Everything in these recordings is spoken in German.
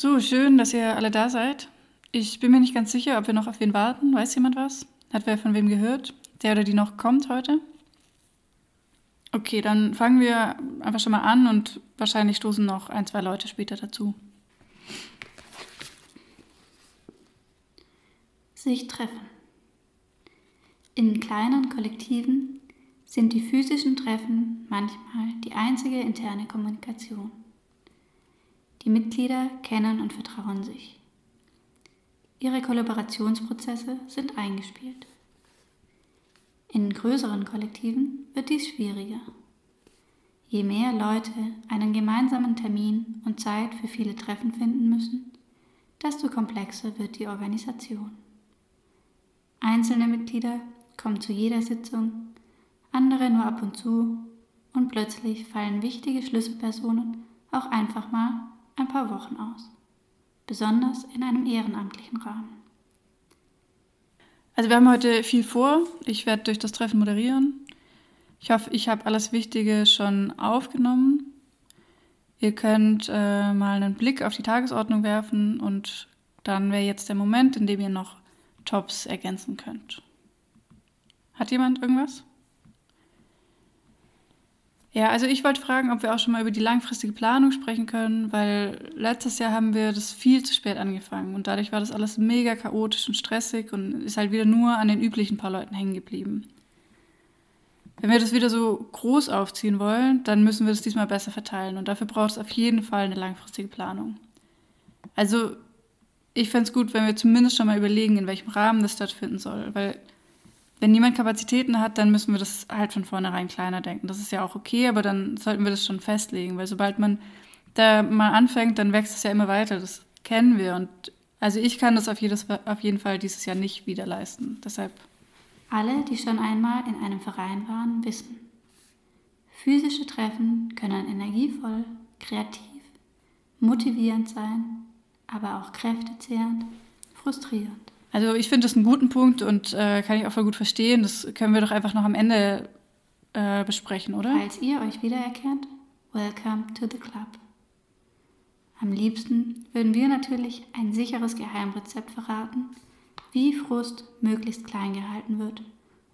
So, schön, dass ihr alle da seid. Ich bin mir nicht ganz sicher, ob wir noch auf wen warten. Weiß jemand was? Hat wer von wem gehört? Der oder die noch kommt heute? Okay, dann fangen wir einfach schon mal an und wahrscheinlich stoßen noch ein, zwei Leute später dazu. Sich treffen. In kleinen Kollektiven sind die physischen Treffen manchmal die einzige interne Kommunikation. Die Mitglieder kennen und vertrauen sich. Ihre Kollaborationsprozesse sind eingespielt. In größeren Kollektiven wird dies schwieriger. Je mehr Leute einen gemeinsamen Termin und Zeit für viele Treffen finden müssen, desto komplexer wird die Organisation. Einzelne Mitglieder kommen zu jeder Sitzung, andere nur ab und zu und plötzlich fallen wichtige Schlüsselpersonen auch einfach mal ein paar Wochen aus, besonders in einem ehrenamtlichen Rahmen. Also wir haben heute viel vor. Ich werde durch das Treffen moderieren. Ich hoffe, ich habe alles Wichtige schon aufgenommen. Ihr könnt äh, mal einen Blick auf die Tagesordnung werfen und dann wäre jetzt der Moment, in dem ihr noch Tops ergänzen könnt. Hat jemand irgendwas? Ja, also ich wollte fragen, ob wir auch schon mal über die langfristige Planung sprechen können, weil letztes Jahr haben wir das viel zu spät angefangen und dadurch war das alles mega chaotisch und stressig und ist halt wieder nur an den üblichen paar Leuten hängen geblieben. Wenn wir das wieder so groß aufziehen wollen, dann müssen wir das diesmal besser verteilen und dafür braucht es auf jeden Fall eine langfristige Planung. Also ich fände es gut, wenn wir zumindest schon mal überlegen, in welchem Rahmen das stattfinden soll, weil wenn niemand Kapazitäten hat, dann müssen wir das halt von vornherein kleiner denken. Das ist ja auch okay, aber dann sollten wir das schon festlegen, weil sobald man da mal anfängt, dann wächst es ja immer weiter. Das kennen wir und also ich kann das auf, jedes, auf jeden Fall dieses Jahr nicht wieder leisten. Deshalb. Alle, die schon einmal in einem Verein waren, wissen. Physische Treffen können energievoll, kreativ, motivierend sein, aber auch kräftezehrend, frustrierend. Also ich finde das einen guten Punkt und äh, kann ich auch voll gut verstehen. Das können wir doch einfach noch am Ende äh, besprechen, oder? Falls ihr euch wiedererkennt, welcome to the club. Am liebsten würden wir natürlich ein sicheres Geheimrezept verraten, wie Frust möglichst klein gehalten wird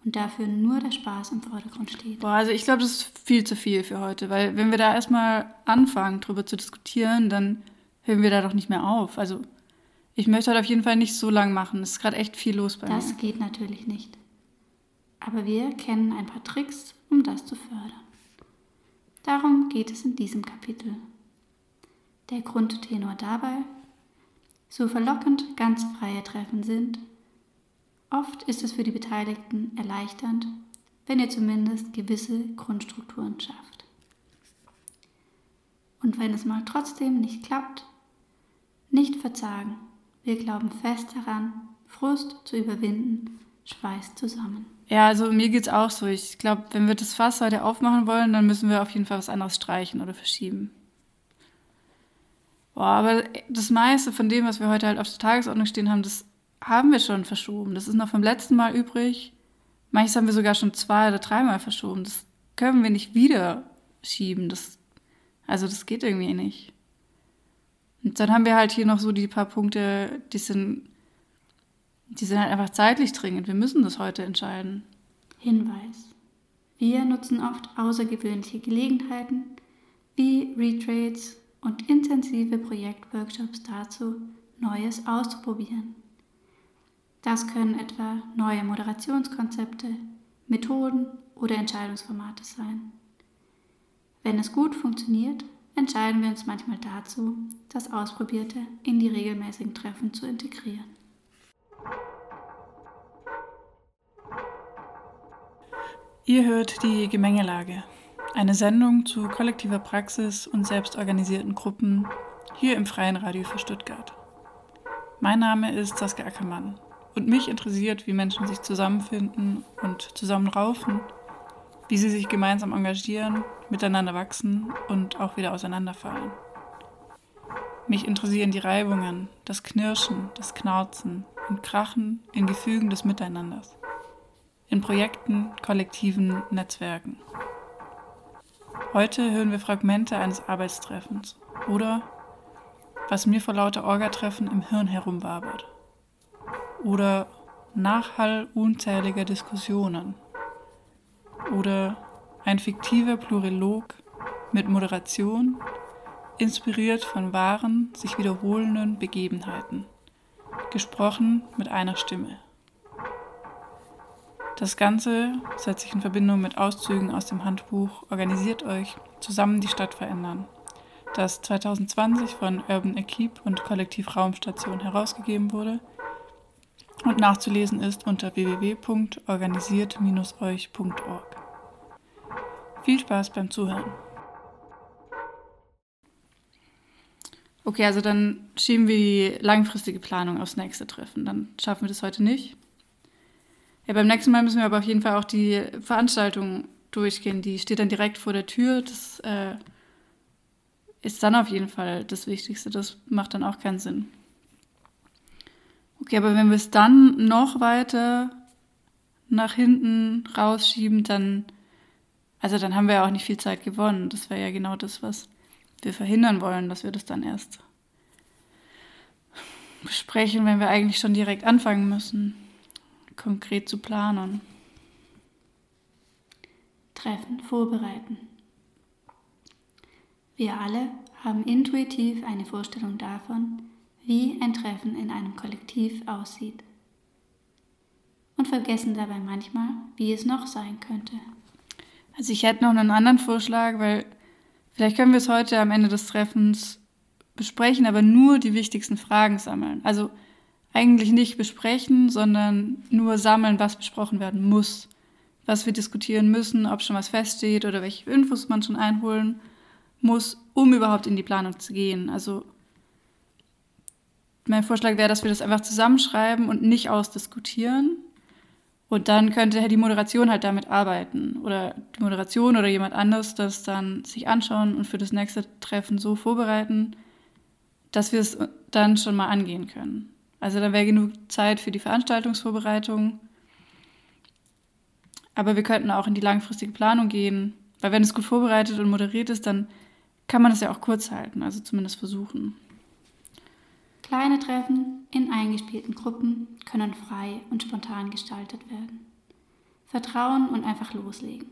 und dafür nur der Spaß im Vordergrund steht. Boah, also ich glaube, das ist viel zu viel für heute, weil wenn wir da erstmal anfangen, darüber zu diskutieren, dann hören wir da doch nicht mehr auf. Also ich möchte halt auf jeden Fall nicht so lang machen. Es ist gerade echt viel los bei das mir. Das geht natürlich nicht. Aber wir kennen ein paar Tricks, um das zu fördern. Darum geht es in diesem Kapitel. Der Grundtenor dabei, so verlockend ganz freie Treffen sind, oft ist es für die Beteiligten erleichternd, wenn ihr zumindest gewisse Grundstrukturen schafft. Und wenn es mal trotzdem nicht klappt, nicht verzagen wir glauben fest daran, Frust zu überwinden, schweißt zusammen. Ja, also mir geht's auch so. Ich glaube, wenn wir das Fass heute aufmachen wollen, dann müssen wir auf jeden Fall was anderes streichen oder verschieben. Boah, aber das meiste von dem, was wir heute halt auf der Tagesordnung stehen haben, das haben wir schon verschoben. Das ist noch vom letzten Mal übrig. Manches haben wir sogar schon zwei oder dreimal verschoben. Das können wir nicht wieder schieben. Das, also das geht irgendwie nicht. Und dann haben wir halt hier noch so die paar Punkte, die sind, die sind halt einfach zeitlich dringend. Wir müssen das heute entscheiden. Hinweis. Wir nutzen oft außergewöhnliche Gelegenheiten wie Retrades und intensive Projektworkshops dazu, Neues auszuprobieren. Das können etwa neue Moderationskonzepte, Methoden oder Entscheidungsformate sein. Wenn es gut funktioniert, entscheiden wir uns manchmal dazu, das Ausprobierte in die regelmäßigen Treffen zu integrieren. Ihr hört die Gemengelage, eine Sendung zu kollektiver Praxis und selbstorganisierten Gruppen hier im Freien Radio für Stuttgart. Mein Name ist Saskia Ackermann und mich interessiert, wie Menschen sich zusammenfinden und zusammenraufen wie sie sich gemeinsam engagieren, miteinander wachsen und auch wieder auseinanderfallen. Mich interessieren die Reibungen, das Knirschen, das Knarzen und Krachen in die Fügen des Miteinanders, in Projekten, kollektiven Netzwerken. Heute hören wir Fragmente eines Arbeitstreffens oder was mir vor lauter Orgatreffen im Hirn herumwabert. Oder Nachhall unzähliger Diskussionen. Oder ein fiktiver Plurilog mit Moderation, inspiriert von wahren, sich wiederholenden Begebenheiten, gesprochen mit einer Stimme. Das Ganze setzt sich in Verbindung mit Auszügen aus dem Handbuch Organisiert euch, zusammen die Stadt verändern, das 2020 von Urban Equipe und Kollektiv Raumstation herausgegeben wurde und nachzulesen ist unter www.organisiert-euch.org. Viel Spaß beim Zuhören. Okay, also dann schieben wir die langfristige Planung aufs nächste Treffen. Dann schaffen wir das heute nicht. Ja, beim nächsten Mal müssen wir aber auf jeden Fall auch die Veranstaltung durchgehen. Die steht dann direkt vor der Tür. Das äh, ist dann auf jeden Fall das Wichtigste. Das macht dann auch keinen Sinn. Okay, aber wenn wir es dann noch weiter nach hinten rausschieben, dann, also dann haben wir ja auch nicht viel Zeit gewonnen. Das wäre ja genau das, was wir verhindern wollen, dass wir das dann erst besprechen, wenn wir eigentlich schon direkt anfangen müssen, konkret zu planen. Treffen vorbereiten. Wir alle haben intuitiv eine Vorstellung davon, wie ein Treffen in einem Kollektiv aussieht. Und vergessen dabei manchmal, wie es noch sein könnte. Also ich hätte noch einen anderen Vorschlag, weil Vielleicht können wir es heute am Ende des Treffens besprechen, aber nur die wichtigsten Fragen sammeln. Also eigentlich nicht besprechen, sondern nur sammeln, was besprochen werden muss. Was wir diskutieren müssen, ob schon was feststeht oder welche Infos man schon einholen muss, um überhaupt in die Planung zu gehen. Also mein Vorschlag wäre, dass wir das einfach zusammenschreiben und nicht ausdiskutieren, und dann könnte die Moderation halt damit arbeiten oder die Moderation oder jemand anderes das dann sich anschauen und für das nächste Treffen so vorbereiten, dass wir es dann schon mal angehen können. Also dann wäre genug Zeit für die Veranstaltungsvorbereitung. Aber wir könnten auch in die langfristige Planung gehen, weil wenn es gut vorbereitet und moderiert ist, dann kann man es ja auch kurz halten, also zumindest versuchen. Kleine Treffen in eingespielten Gruppen können frei und spontan gestaltet werden. Vertrauen und einfach loslegen.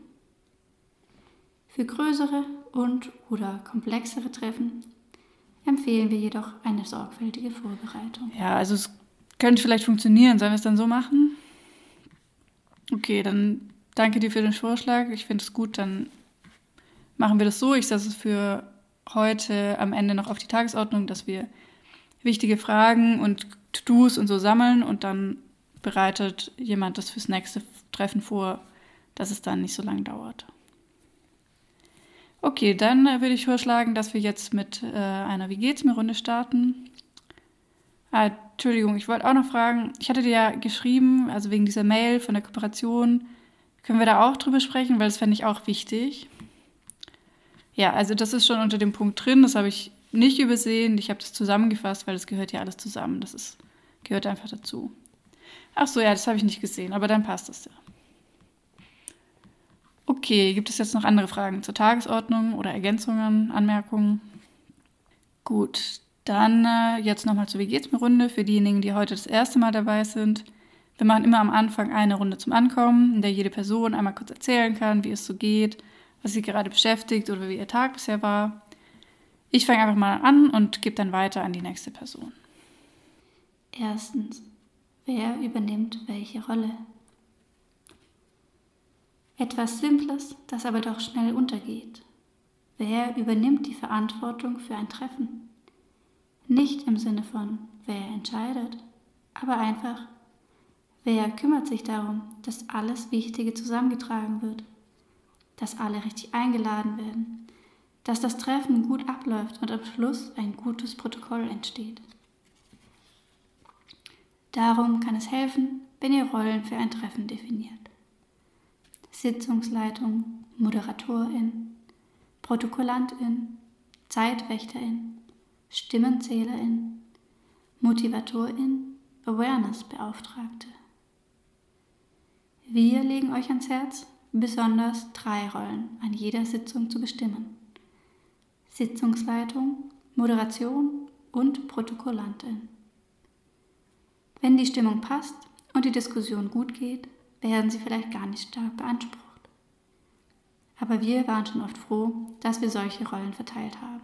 Für größere und oder komplexere Treffen empfehlen wir jedoch eine sorgfältige Vorbereitung. Ja, also es könnte vielleicht funktionieren. Sollen wir es dann so machen? Okay, dann danke dir für den Vorschlag. Ich finde es gut, dann machen wir das so. Ich setze es für heute am Ende noch auf die Tagesordnung, dass wir wichtige Fragen und To-Dos und so sammeln und dann bereitet jemand das fürs nächste Treffen vor, dass es dann nicht so lange dauert. Okay, dann äh, würde ich vorschlagen, dass wir jetzt mit äh, einer Wie geht's mir Runde starten. Ah, Entschuldigung, ich wollte auch noch fragen, ich hatte dir ja geschrieben, also wegen dieser Mail von der Kooperation, können wir da auch drüber sprechen, weil das fände ich auch wichtig. Ja, also das ist schon unter dem Punkt drin, das habe ich nicht übersehen. Ich habe das zusammengefasst, weil das gehört ja alles zusammen. Das ist, gehört einfach dazu. Ach so, ja, das habe ich nicht gesehen, aber dann passt es ja. Okay, gibt es jetzt noch andere Fragen zur Tagesordnung oder Ergänzungen, Anmerkungen? Gut, dann äh, jetzt nochmal zur Wie geht's mir Runde für diejenigen, die heute das erste Mal dabei sind. Wir machen immer am Anfang eine Runde zum Ankommen, in der jede Person einmal kurz erzählen kann, wie es so geht, was sie gerade beschäftigt oder wie ihr Tag bisher war. Ich fange einfach mal an und gebe dann weiter an die nächste Person. Erstens, wer übernimmt welche Rolle? Etwas Simples, das aber doch schnell untergeht. Wer übernimmt die Verantwortung für ein Treffen? Nicht im Sinne von, wer entscheidet, aber einfach, wer kümmert sich darum, dass alles Wichtige zusammengetragen wird, dass alle richtig eingeladen werden, dass das Treffen gut abläuft und am Schluss ein gutes Protokoll entsteht. Darum kann es helfen, wenn ihr Rollen für ein Treffen definiert. Sitzungsleitung, Moderatorin, Protokollantin, Zeitwächterin, Stimmenzählerin, Motivatorin, Awareness-Beauftragte. Wir legen euch ans Herz, besonders drei Rollen an jeder Sitzung zu bestimmen. Sitzungsleitung, Moderation und Protokollantin. Wenn die Stimmung passt und die Diskussion gut geht, werden sie vielleicht gar nicht stark beansprucht. Aber wir waren schon oft froh, dass wir solche Rollen verteilt haben.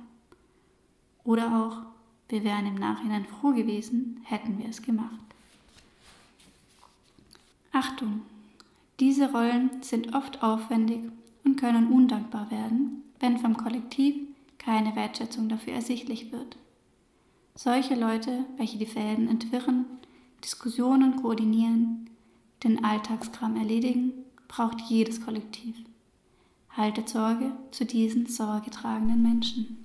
Oder auch, wir wären im Nachhinein froh gewesen, hätten wir es gemacht. Achtung, diese Rollen sind oft aufwendig und können undankbar werden, wenn vom Kollektiv keine Wertschätzung dafür ersichtlich wird. Solche Leute, welche die Fäden entwirren, Diskussionen koordinieren, den Alltagskram erledigen, braucht jedes Kollektiv. Haltet Sorge zu diesen sorgetragenden Menschen.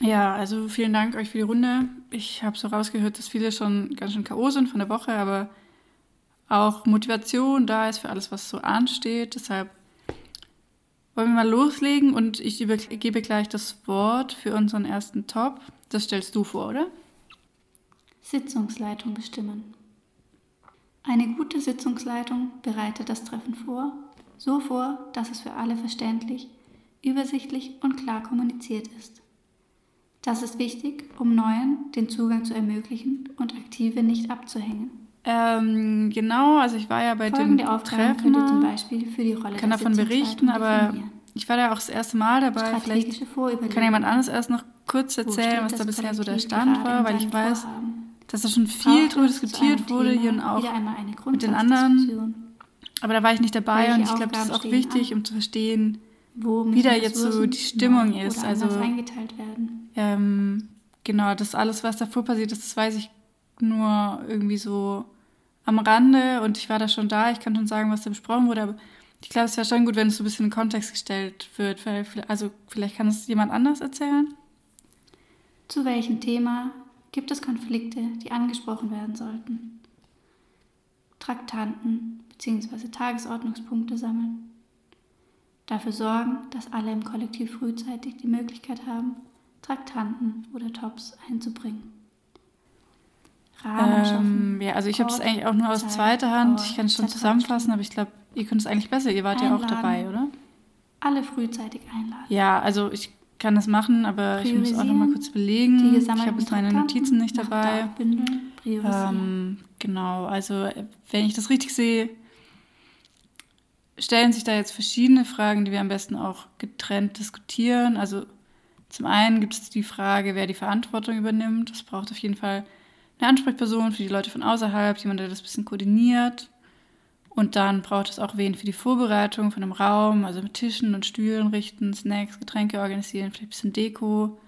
Ja, also vielen Dank euch für die Runde. Ich habe so rausgehört, dass viele schon ganz schön K.O. sind von der Woche, aber auch Motivation da ist für alles, was so ansteht. Deshalb wollen wir mal loslegen und ich übergebe gleich das Wort für unseren ersten Top. Das stellst du vor, oder? Sitzungsleitung bestimmen. Eine gute Sitzungsleitung bereitet das Treffen vor, so vor, dass es für alle verständlich, übersichtlich und klar kommuniziert ist. Das ist wichtig, um Neuen den Zugang zu ermöglichen und Aktive nicht abzuhängen. Ähm, genau, also ich war ja bei Folgende dem Aufgaben Treffen. zum Beispiel für die Rolle kann davon berichten, aber ich war da auch das erste Mal dabei. Vielleicht kann jemand anderes erst noch kurz erzählen, was da bisher so der Stand war, weil ich weiß, Vorhaben? dass da schon viel drüber diskutiert wurde Thema hier und auch mit den anderen. Aber da war ich nicht dabei Welche und ich glaube, das ist auch wichtig, an? um zu verstehen, wo wie da jetzt so die Stimmung ist. Also ähm, genau, das alles, was davor passiert ist, das weiß ich nur irgendwie so am Rande und ich war da schon da. Ich kann schon sagen, was da besprochen wurde, aber ich glaube, es wäre schon gut, wenn es so ein bisschen in Kontext gestellt wird, weil also vielleicht kann es jemand anders erzählen. Zu welchem Thema gibt es Konflikte, die angesprochen werden sollten? Traktanten bzw. Tagesordnungspunkte sammeln. Dafür sorgen, dass alle im Kollektiv frühzeitig die Möglichkeit haben, Traktanten oder Tops einzubringen. Ähm, ja, also ich habe es Ort, eigentlich auch nur aus Zeit, zweiter Hand. Ich kann es schon zusammenfassen, aber ich glaube, ihr könnt es eigentlich besser. Ihr wart ja auch Einladen. dabei, oder? Alle frühzeitig einladen. Ja, also ich kann das machen, aber ich muss auch noch mal kurz belegen. Ich habe jetzt meine Notizen nicht dabei. Ähm, genau, also äh, wenn ich das richtig sehe, stellen sich da jetzt verschiedene Fragen, die wir am besten auch getrennt diskutieren. Also zum einen gibt es die Frage, wer die Verantwortung übernimmt. Das braucht auf jeden Fall eine Ansprechperson für die Leute von außerhalb, jemand, der das ein bisschen koordiniert. Und dann braucht es auch wen für die Vorbereitung von einem Raum, also mit Tischen und Stühlen richten, Snacks, Getränke organisieren, vielleicht ein bisschen Deko.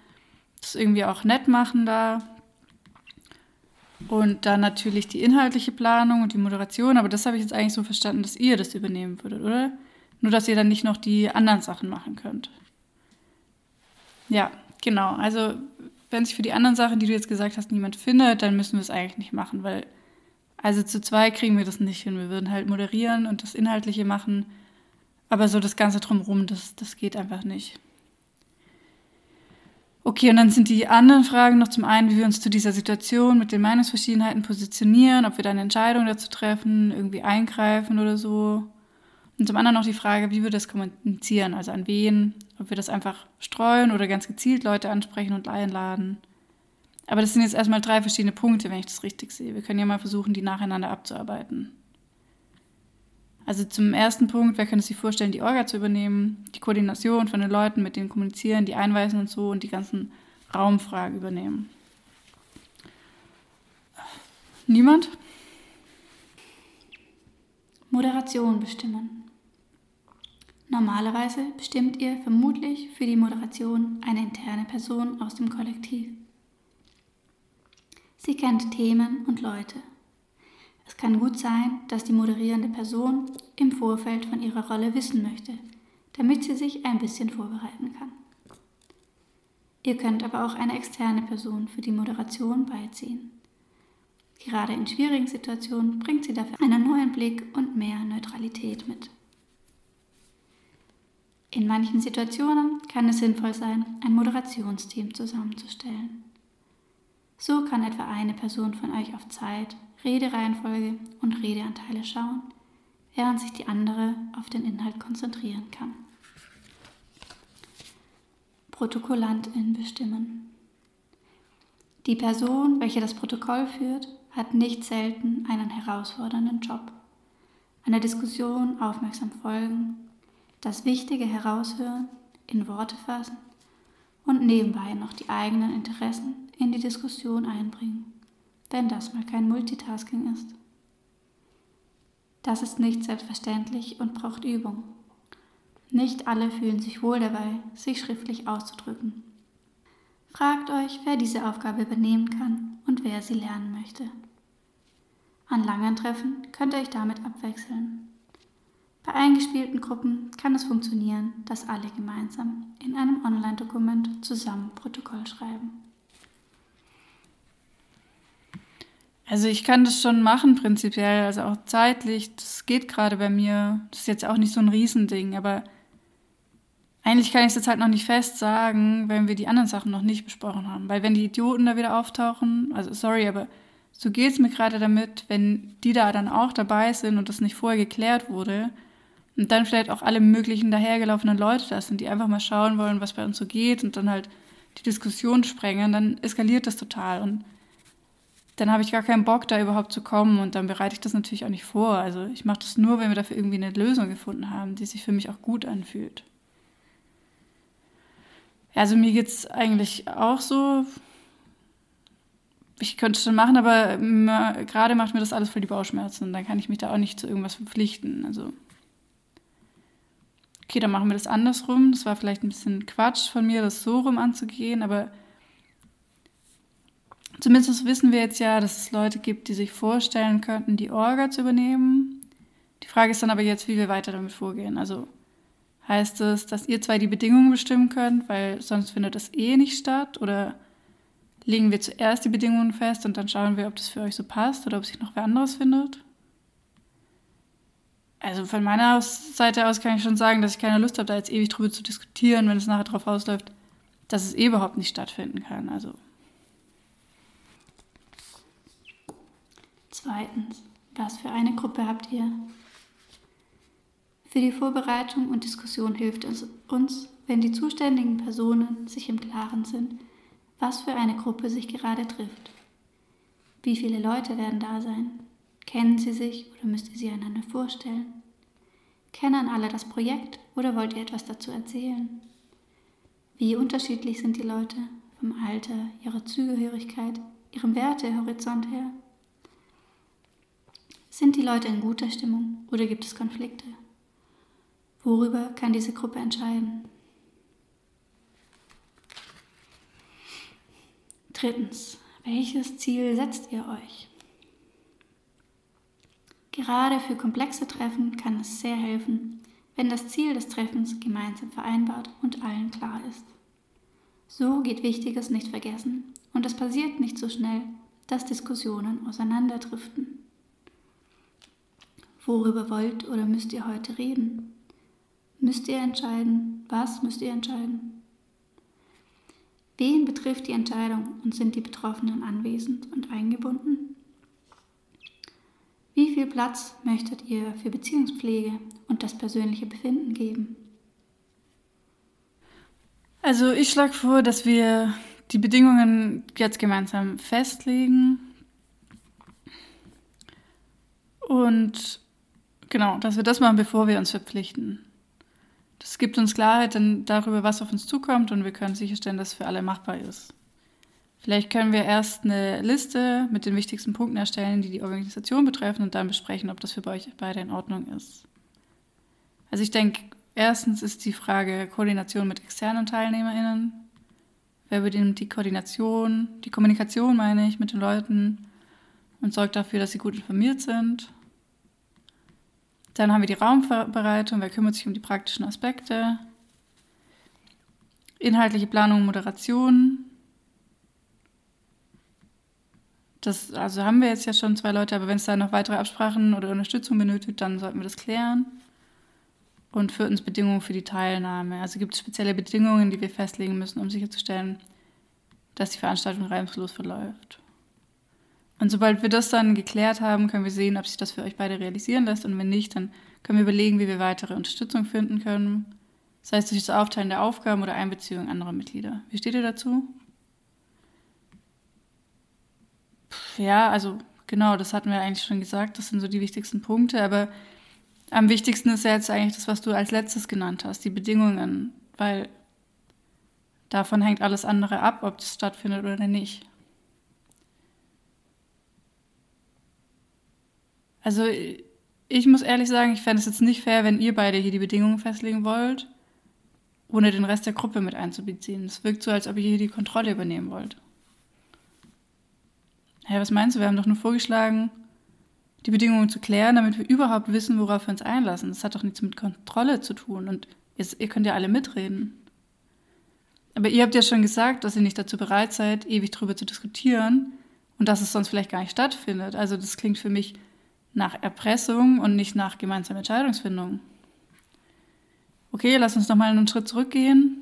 Das irgendwie auch nett machen da. Und dann natürlich die inhaltliche Planung und die Moderation, aber das habe ich jetzt eigentlich so verstanden, dass ihr das übernehmen würdet, oder? Nur, dass ihr dann nicht noch die anderen Sachen machen könnt. Ja, genau. Also, wenn sich für die anderen Sachen, die du jetzt gesagt hast, niemand findet, dann müssen wir es eigentlich nicht machen, weil, also zu zwei kriegen wir das nicht hin. Wir würden halt moderieren und das Inhaltliche machen, aber so das Ganze drumherum, das, das geht einfach nicht. Okay, und dann sind die anderen Fragen noch zum einen, wie wir uns zu dieser Situation mit den Meinungsverschiedenheiten positionieren, ob wir da eine Entscheidung dazu treffen, irgendwie eingreifen oder so. Und zum anderen noch die Frage, wie wir das kommunizieren, also an wen, ob wir das einfach streuen oder ganz gezielt Leute ansprechen und einladen. Aber das sind jetzt erstmal drei verschiedene Punkte, wenn ich das richtig sehe. Wir können ja mal versuchen, die nacheinander abzuarbeiten. Also zum ersten Punkt, wer könnte sich vorstellen, die Orga zu übernehmen, die Koordination von den Leuten, mit denen kommunizieren, die einweisen und so und die ganzen Raumfragen übernehmen. Niemand? Moderation bestimmen. Normalerweise bestimmt ihr vermutlich für die Moderation eine interne Person aus dem Kollektiv. Sie kennt Themen und Leute. Es kann gut sein, dass die moderierende Person im Vorfeld von ihrer Rolle wissen möchte, damit sie sich ein bisschen vorbereiten kann. Ihr könnt aber auch eine externe Person für die Moderation beiziehen. Gerade in schwierigen Situationen bringt sie dafür einen neuen Blick und mehr Neutralität mit. In manchen Situationen kann es sinnvoll sein, ein Moderationsteam zusammenzustellen. So kann etwa eine Person von euch auf Zeit, Redereihenfolge und Redeanteile schauen, während sich die andere auf den Inhalt konzentrieren kann. Protokollantin bestimmen. Die Person, welche das Protokoll führt, hat nicht selten einen herausfordernden Job. Einer Diskussion aufmerksam folgen, das Wichtige heraushören, in Worte fassen und nebenbei noch die eigenen Interessen in die Diskussion einbringen, wenn das mal kein Multitasking ist. Das ist nicht selbstverständlich und braucht Übung. Nicht alle fühlen sich wohl dabei, sich schriftlich auszudrücken. Fragt euch, wer diese Aufgabe übernehmen kann und wer sie lernen möchte. An langen Treffen könnt ihr euch damit abwechseln. Bei eingespielten Gruppen kann es funktionieren, dass alle gemeinsam in einem Online-Dokument zusammen Protokoll schreiben. Also ich kann das schon machen prinzipiell, also auch zeitlich, das geht gerade bei mir. Das ist jetzt auch nicht so ein Riesending, aber eigentlich kann ich es jetzt halt noch nicht fest sagen, wenn wir die anderen Sachen noch nicht besprochen haben. Weil wenn die Idioten da wieder auftauchen, also sorry, aber so geht es mir gerade damit, wenn die da dann auch dabei sind und das nicht vorher geklärt wurde und dann vielleicht auch alle möglichen dahergelaufenen Leute da sind, die einfach mal schauen wollen, was bei uns so geht und dann halt die Diskussion sprengen, dann eskaliert das total und dann habe ich gar keinen Bock, da überhaupt zu kommen und dann bereite ich das natürlich auch nicht vor. Also ich mache das nur, wenn wir dafür irgendwie eine Lösung gefunden haben, die sich für mich auch gut anfühlt. Also mir geht es eigentlich auch so, ich könnte es schon machen, aber gerade macht mir das alles voll die Bauchschmerzen. Und dann kann ich mich da auch nicht zu irgendwas verpflichten. Also, okay, dann machen wir das andersrum. Das war vielleicht ein bisschen Quatsch von mir, das so rum anzugehen, aber zumindest wissen wir jetzt ja, dass es Leute gibt, die sich vorstellen könnten, die Orga zu übernehmen. Die Frage ist dann aber jetzt, wie wir weiter damit vorgehen. Also heißt es, dass ihr zwei die Bedingungen bestimmen könnt, weil sonst findet das eh nicht statt? Oder legen wir zuerst die Bedingungen fest und dann schauen wir, ob das für euch so passt oder ob sich noch wer anderes findet. Also von meiner Seite aus kann ich schon sagen, dass ich keine Lust habe, da jetzt ewig drüber zu diskutieren, wenn es nachher darauf ausläuft, dass es eh überhaupt nicht stattfinden kann. Also. Zweitens, was für eine Gruppe habt ihr? Für die Vorbereitung und Diskussion hilft es uns, wenn die zuständigen Personen sich im Klaren sind, was für eine Gruppe sich gerade trifft. Wie viele Leute werden da sein? Kennen sie sich oder müsst ihr sie einander vorstellen? Kennen alle das Projekt oder wollt ihr etwas dazu erzählen? Wie unterschiedlich sind die Leute vom Alter, ihrer Zugehörigkeit, ihrem Wertehorizont her? Sind die Leute in guter Stimmung oder gibt es Konflikte? Worüber kann diese Gruppe entscheiden? Drittens, welches Ziel setzt ihr euch? Gerade für komplexe Treffen kann es sehr helfen, wenn das Ziel des Treffens gemeinsam vereinbart und allen klar ist. So geht Wichtiges nicht vergessen und es passiert nicht so schnell, dass Diskussionen auseinanderdriften. Worüber wollt oder müsst ihr heute reden? Müsst ihr entscheiden? Was müsst ihr entscheiden? Wen betrifft die Entscheidung und sind die Betroffenen anwesend und eingebunden? Wie viel Platz möchtet ihr für Beziehungspflege und das persönliche Befinden geben? Also ich schlage vor, dass wir die Bedingungen jetzt gemeinsam festlegen und genau, dass wir das machen, bevor wir uns verpflichten. Das gibt uns Klarheit darüber, was auf uns zukommt und wir können sicherstellen, dass es für alle machbar ist. Vielleicht können wir erst eine Liste mit den wichtigsten Punkten erstellen, die die Organisation betreffen und dann besprechen, ob das für euch beide in Ordnung ist. Also ich denke, erstens ist die Frage Koordination mit externen TeilnehmerInnen. Wer übernimmt die Koordination, die Kommunikation meine ich, mit den Leuten und sorgt dafür, dass sie gut informiert sind? Dann haben wir die Raumbereitung, wer kümmert sich um die praktischen Aspekte. Inhaltliche Planung und Moderation. Das, also haben wir jetzt ja schon zwei Leute, aber wenn es da noch weitere Absprachen oder Unterstützung benötigt, dann sollten wir das klären. Und viertens Bedingungen für die Teilnahme. Also gibt es spezielle Bedingungen, die wir festlegen müssen, um sicherzustellen, dass die Veranstaltung reibungslos verläuft. Und sobald wir das dann geklärt haben, können wir sehen, ob sich das für euch beide realisieren lässt. Und wenn nicht, dann können wir überlegen, wie wir weitere Unterstützung finden können. Sei es durch das Aufteilen der Aufgaben oder Einbeziehung anderer Mitglieder. Wie steht ihr dazu? Ja, also genau, das hatten wir eigentlich schon gesagt. Das sind so die wichtigsten Punkte. Aber am wichtigsten ist ja jetzt eigentlich das, was du als letztes genannt hast, die Bedingungen. Weil davon hängt alles andere ab, ob das stattfindet oder nicht. Also ich muss ehrlich sagen, ich fände es jetzt nicht fair, wenn ihr beide hier die Bedingungen festlegen wollt, ohne den Rest der Gruppe mit einzubeziehen. Es wirkt so, als ob ihr hier die Kontrolle übernehmen wollt. Hey, was meinst du? Wir haben doch nur vorgeschlagen, die Bedingungen zu klären, damit wir überhaupt wissen, worauf wir uns einlassen. Das hat doch nichts mit Kontrolle zu tun. Und jetzt, ihr könnt ja alle mitreden. Aber ihr habt ja schon gesagt, dass ihr nicht dazu bereit seid, ewig darüber zu diskutieren und dass es sonst vielleicht gar nicht stattfindet. Also das klingt für mich nach Erpressung und nicht nach gemeinsamer Entscheidungsfindung. Okay, lass uns nochmal einen Schritt zurückgehen.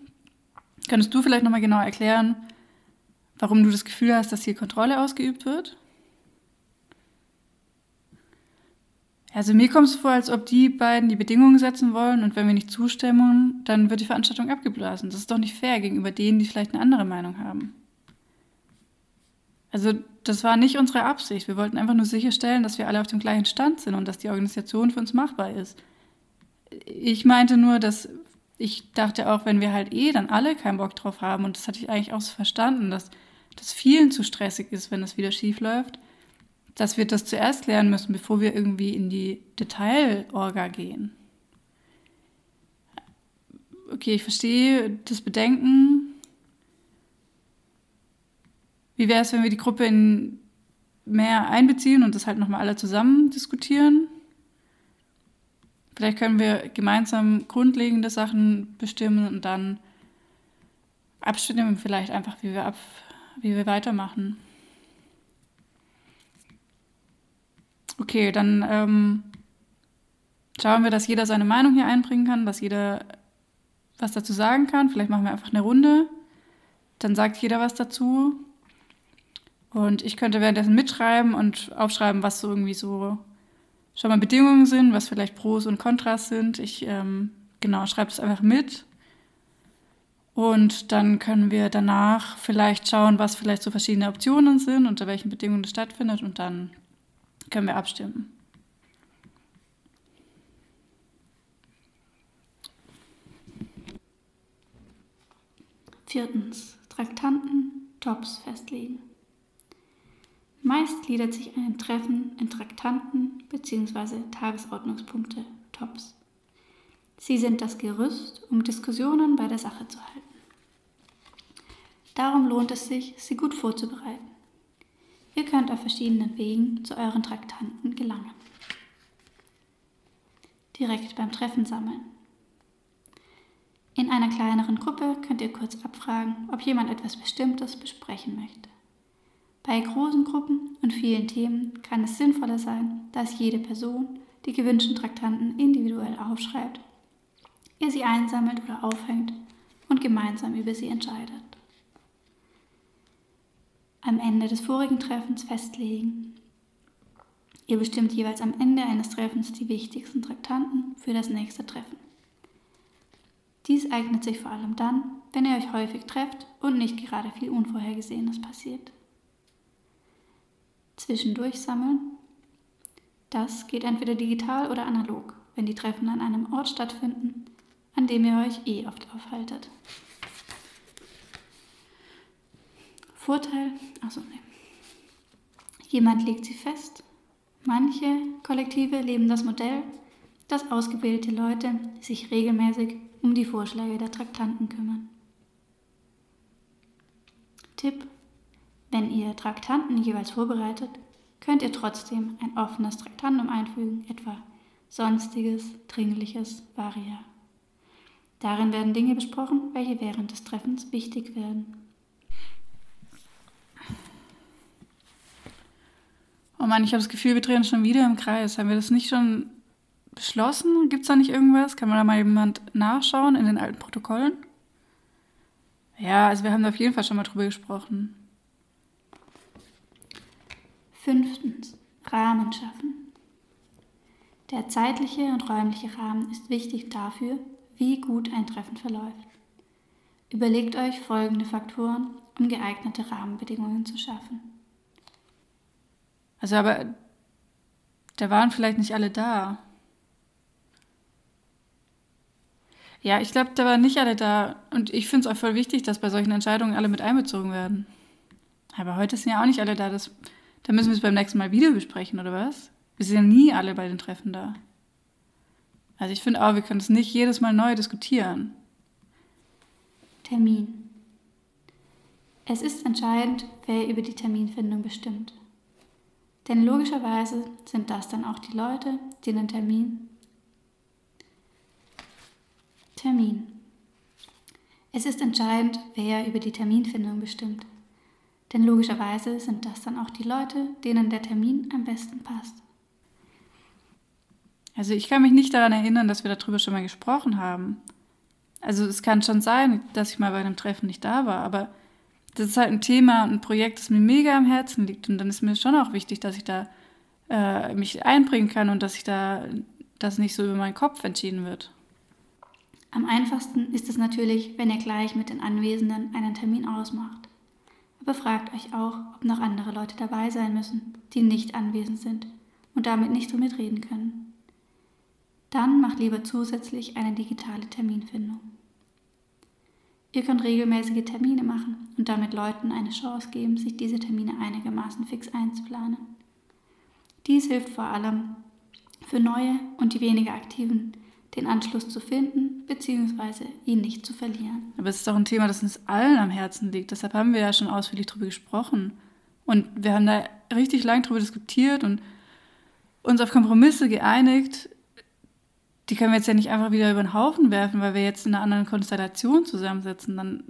Könntest du vielleicht nochmal genau erklären, warum du das Gefühl hast, dass hier Kontrolle ausgeübt wird? Also mir kommt es vor, als ob die beiden die Bedingungen setzen wollen und wenn wir nicht zustimmen, dann wird die Veranstaltung abgeblasen. Das ist doch nicht fair gegenüber denen, die vielleicht eine andere Meinung haben. Also das war nicht unsere Absicht. Wir wollten einfach nur sicherstellen, dass wir alle auf dem gleichen Stand sind und dass die Organisation für uns machbar ist. Ich meinte nur, dass ich dachte auch, wenn wir halt eh dann alle keinen Bock drauf haben und das hatte ich eigentlich auch so verstanden, dass das vielen zu stressig ist, wenn das wieder schief läuft, dass wir das zuerst klären müssen, bevor wir irgendwie in die Detailorga gehen. Okay, ich verstehe das Bedenken. Wie wäre es, wenn wir die Gruppe in mehr einbeziehen und das halt nochmal alle zusammen diskutieren? Vielleicht können wir gemeinsam grundlegende Sachen bestimmen und dann abstimmen, vielleicht einfach, wie wir, ab, wie wir weitermachen. Okay, dann ähm, schauen wir, dass jeder seine Meinung hier einbringen kann, dass jeder was dazu sagen kann. Vielleicht machen wir einfach eine Runde. Dann sagt jeder was dazu. Und ich könnte währenddessen mitschreiben und aufschreiben, was so irgendwie so schon mal Bedingungen sind, was vielleicht Pros und Kontras sind. Ich ähm, genau schreibe es einfach mit. Und dann können wir danach vielleicht schauen, was vielleicht so verschiedene Optionen sind, unter welchen Bedingungen das stattfindet und dann können wir abstimmen. Viertens. Traktanten, Tops festlegen. Meist gliedert sich ein Treffen in Traktanten bzw. Tagesordnungspunkte, Tops. Sie sind das Gerüst, um Diskussionen bei der Sache zu halten. Darum lohnt es sich, sie gut vorzubereiten. Ihr könnt auf verschiedenen Wegen zu euren Traktanten gelangen. Direkt beim Treffen sammeln. In einer kleineren Gruppe könnt ihr kurz abfragen, ob jemand etwas Bestimmtes besprechen möchte. Bei großen Gruppen und vielen Themen kann es sinnvoller sein, dass jede Person die gewünschten Traktanten individuell aufschreibt, ihr sie einsammelt oder aufhängt und gemeinsam über sie entscheidet am Ende des vorigen Treffens festlegen. Ihr bestimmt jeweils am Ende eines Treffens die wichtigsten Traktanten für das nächste Treffen. Dies eignet sich vor allem dann, wenn ihr euch häufig trefft und nicht gerade viel Unvorhergesehenes passiert. Zwischendurch sammeln. Das geht entweder digital oder analog, wenn die Treffen an einem Ort stattfinden, an dem ihr euch eh oft aufhaltet. Vorteil, also ne. Jemand legt sie fest. Manche Kollektive leben das Modell, dass ausgewählte Leute sich regelmäßig um die Vorschläge der Traktanten kümmern. Tipp: Wenn ihr Traktanten jeweils vorbereitet, könnt ihr trotzdem ein offenes Traktandum einfügen, etwa Sonstiges, Dringliches, Varia. Darin werden Dinge besprochen, welche während des Treffens wichtig werden. Oh Mann, ich habe das Gefühl, wir drehen schon wieder im Kreis. Haben wir das nicht schon beschlossen? Gibt es da nicht irgendwas? Kann man da mal jemand nachschauen in den alten Protokollen? Ja, also wir haben da auf jeden Fall schon mal drüber gesprochen. Fünftens. Rahmen schaffen. Der zeitliche und räumliche Rahmen ist wichtig dafür, wie gut ein Treffen verläuft. Überlegt euch folgende Faktoren, um geeignete Rahmenbedingungen zu schaffen. Also aber da waren vielleicht nicht alle da. Ja, ich glaube, da waren nicht alle da. Und ich finde es auch voll wichtig, dass bei solchen Entscheidungen alle mit einbezogen werden. Aber heute sind ja auch nicht alle da. Das, da müssen wir es beim nächsten Mal wieder besprechen, oder was? Wir sind ja nie alle bei den Treffen da. Also ich finde auch, wir können es nicht jedes Mal neu diskutieren. Termin. Es ist entscheidend, wer über die Terminfindung bestimmt. Denn logischerweise sind das dann auch die Leute, die den Termin. Termin. Es ist entscheidend, wer über die Terminfindung bestimmt. Denn logischerweise sind das dann auch die Leute, denen der Termin am besten passt. Also ich kann mich nicht daran erinnern, dass wir darüber schon mal gesprochen haben. Also es kann schon sein, dass ich mal bei einem Treffen nicht da war, aber das ist halt ein Thema und ein Projekt, das mir mega am Herzen liegt. Und dann ist mir schon auch wichtig, dass ich da äh, mich einbringen kann und dass ich da das nicht so über meinen Kopf entschieden wird. Am einfachsten ist es natürlich, wenn ihr gleich mit den Anwesenden einen Termin ausmacht. Aber fragt euch auch, ob noch andere Leute dabei sein müssen, die nicht anwesend sind und damit nicht so mitreden können. Dann macht lieber zusätzlich eine digitale Terminfindung. Ihr könnt regelmäßige Termine machen und damit Leuten eine Chance geben, sich diese Termine einigermaßen fix einzuplanen. Dies hilft vor allem für neue und die weniger aktiven, den Anschluss zu finden bzw. ihn nicht zu verlieren. Aber es ist doch ein Thema, das uns allen am Herzen liegt. Deshalb haben wir ja schon ausführlich darüber gesprochen. Und wir haben da richtig lang darüber diskutiert und uns auf Kompromisse geeinigt, die können wir jetzt ja nicht einfach wieder über den Haufen werfen, weil wir jetzt in einer anderen Konstellation zusammensitzen. Dann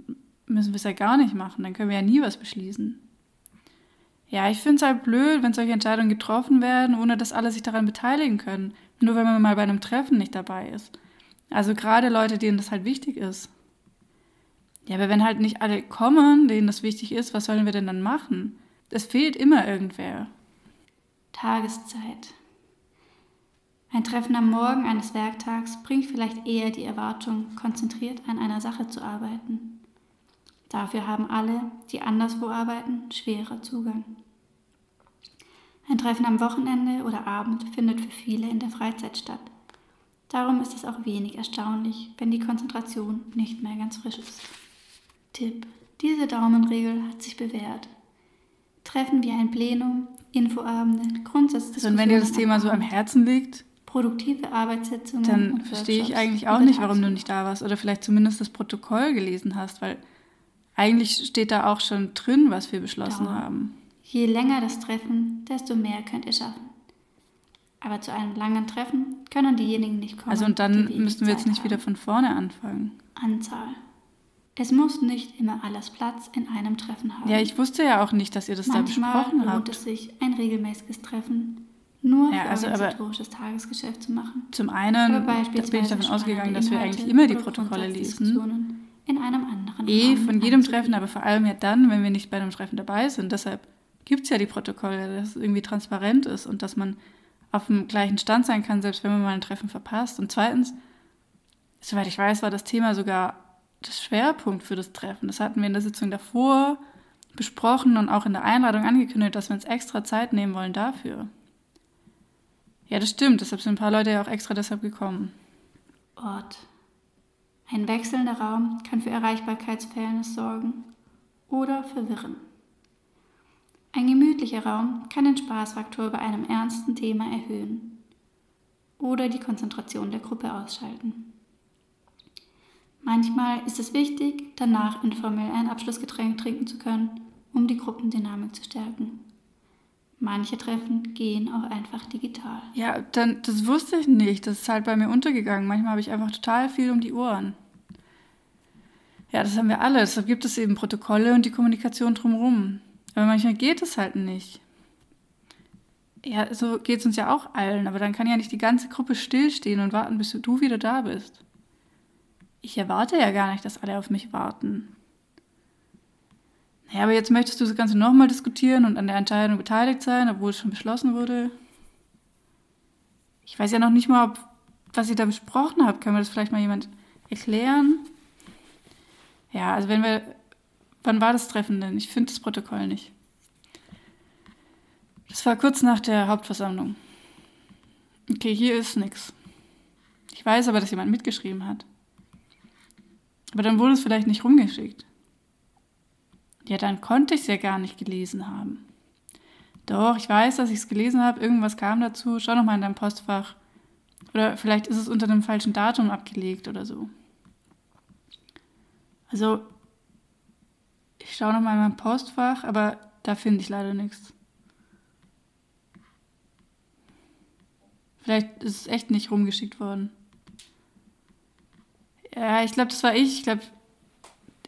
müssen wir es ja gar nicht machen. Dann können wir ja nie was beschließen. Ja, ich finde es halt blöd, wenn solche Entscheidungen getroffen werden, ohne dass alle sich daran beteiligen können. Nur wenn man mal bei einem Treffen nicht dabei ist. Also gerade Leute, denen das halt wichtig ist. Ja, aber wenn halt nicht alle kommen, denen das wichtig ist, was sollen wir denn dann machen? Es fehlt immer irgendwer. Tageszeit. Ein Treffen am Morgen eines Werktags bringt vielleicht eher die Erwartung, konzentriert an einer Sache zu arbeiten. Dafür haben alle, die anderswo arbeiten, schwerer Zugang. Ein Treffen am Wochenende oder Abend findet für viele in der Freizeit statt. Darum ist es auch wenig erstaunlich, wenn die Konzentration nicht mehr ganz frisch ist. Tipp. Diese Daumenregel hat sich bewährt. Treffen wie ein Plenum, Infoabende, Grundsatzdiskussionen. Und wenn dir das Thema so am Herzen liegt, produktive Arbeitssitzungen. Dann verstehe ich eigentlich auch nicht, warum du nicht da warst oder vielleicht zumindest das Protokoll gelesen hast, weil eigentlich steht da auch schon drin, was wir beschlossen Darum. haben. Je länger das Treffen, desto mehr könnt ihr schaffen. Aber zu einem langen Treffen können diejenigen nicht kommen. Also und dann müssen wir jetzt nicht haben. wieder von vorne anfangen. Anzahl. Es muss nicht immer alles Platz in einem Treffen haben. Ja, ich wusste ja auch nicht, dass ihr das Manchmal da besprochen habt. lohnt es sich, ein regelmäßiges Treffen nur ja, für also organisatorisches Tagesgeschäft zu machen. Zum einen bin ich davon ausgegangen, dass wir eigentlich immer die Protokolle lesen. In einem anderen Eh, von jedem Treffen, aber vor allem ja dann, wenn wir nicht bei einem Treffen dabei sind. Deshalb gibt es ja die Protokolle, dass es irgendwie transparent ist und dass man auf dem gleichen Stand sein kann, selbst wenn man mal ein Treffen verpasst. Und zweitens, soweit ich weiß, war das Thema sogar das Schwerpunkt für das Treffen. Das hatten wir in der Sitzung davor besprochen und auch in der Einladung angekündigt, dass wir uns extra Zeit nehmen wollen dafür. Ja, das stimmt. Deshalb sind ein paar Leute ja auch extra deshalb gekommen. Ort. Ein wechselnder Raum kann für Erreichbarkeitsfairness sorgen oder verwirren. Ein gemütlicher Raum kann den Spaßfaktor bei einem ernsten Thema erhöhen oder die Konzentration der Gruppe ausschalten. Manchmal ist es wichtig, danach informell ein Abschlussgetränk trinken zu können, um die Gruppendynamik zu stärken. Manche Treffen gehen auch einfach digital. Ja, dann, das wusste ich nicht. Das ist halt bei mir untergegangen. Manchmal habe ich einfach total viel um die Ohren. Ja, das haben wir alle. Deshalb gibt es eben Protokolle und die Kommunikation drumherum. Aber manchmal geht es halt nicht. Ja, so geht es uns ja auch allen. Aber dann kann ja nicht die ganze Gruppe stillstehen und warten, bis du wieder da bist. Ich erwarte ja gar nicht, dass alle auf mich warten. Ja, aber jetzt möchtest du das Ganze nochmal diskutieren und an der Entscheidung beteiligt sein, obwohl es schon beschlossen wurde. Ich weiß ja noch nicht mal, ob, was ihr da besprochen habt. Kann mir das vielleicht mal jemand erklären. Ja, also wenn wir. Wann war das Treffen denn? Ich finde das Protokoll nicht. Das war kurz nach der Hauptversammlung. Okay, hier ist nichts. Ich weiß aber, dass jemand mitgeschrieben hat. Aber dann wurde es vielleicht nicht rumgeschickt. Ja, dann konnte ich es ja gar nicht gelesen haben. Doch, ich weiß, dass ich es gelesen habe. Irgendwas kam dazu. Schau noch mal in deinem Postfach. Oder vielleicht ist es unter einem falschen Datum abgelegt oder so. Also, ich schaue noch mal in mein Postfach, aber da finde ich leider nichts. Vielleicht ist es echt nicht rumgeschickt worden. Ja, ich glaube, das war ich. Ich glaube,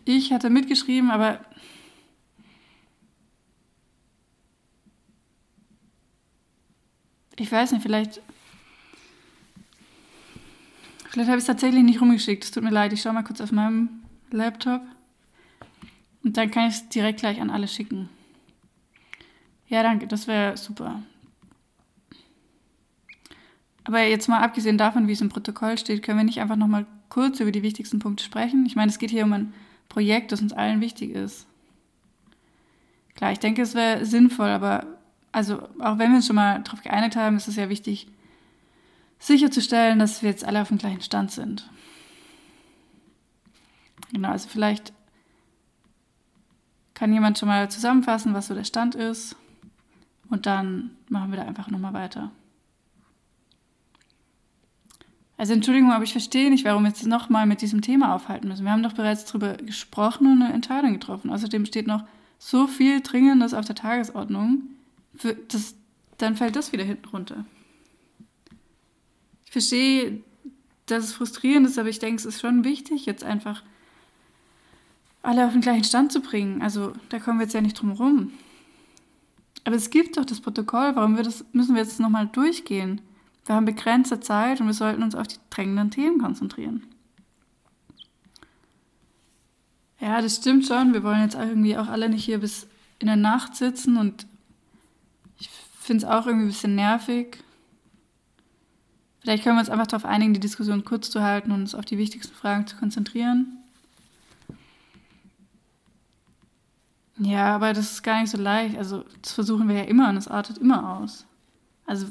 ich hatte mitgeschrieben, aber ich weiß nicht, vielleicht vielleicht habe ich es tatsächlich nicht rumgeschickt. Es tut mir leid. Ich schaue mal kurz auf meinem Laptop und dann kann ich es direkt gleich an alle schicken. Ja, danke. Das wäre super. Aber jetzt mal abgesehen davon, wie es im Protokoll steht, können wir nicht einfach noch mal kurz über die wichtigsten Punkte sprechen? Ich meine, es geht hier um ein Projekt, das uns allen wichtig ist. Klar, ich denke, es wäre sinnvoll, aber also auch wenn wir uns schon mal darauf geeinigt haben, ist es ja wichtig, sicherzustellen, dass wir jetzt alle auf dem gleichen Stand sind. Genau, also vielleicht kann jemand schon mal zusammenfassen, was so der Stand ist und dann machen wir da einfach nochmal weiter. Also Entschuldigung, aber ich verstehe nicht, warum wir jetzt nochmal mit diesem Thema aufhalten müssen. Wir haben doch bereits darüber gesprochen und eine Entscheidung getroffen. Außerdem steht noch so viel Dringendes auf der Tagesordnung. Das, dann fällt das wieder hinten runter. Ich verstehe, dass es frustrierend ist, aber ich denke, es ist schon wichtig, jetzt einfach alle auf den gleichen Stand zu bringen. Also da kommen wir jetzt ja nicht drum rum. Aber es gibt doch das Protokoll, warum wir das, müssen wir jetzt nochmal durchgehen? Wir haben begrenzte Zeit und wir sollten uns auf die drängenden Themen konzentrieren. Ja, das stimmt schon. Wir wollen jetzt irgendwie auch alle nicht hier bis in der Nacht sitzen und finde es auch irgendwie ein bisschen nervig. Vielleicht können wir uns einfach darauf einigen, die Diskussion kurz zu halten und uns auf die wichtigsten Fragen zu konzentrieren. Ja, aber das ist gar nicht so leicht. Also, das versuchen wir ja immer und es artet immer aus. Also,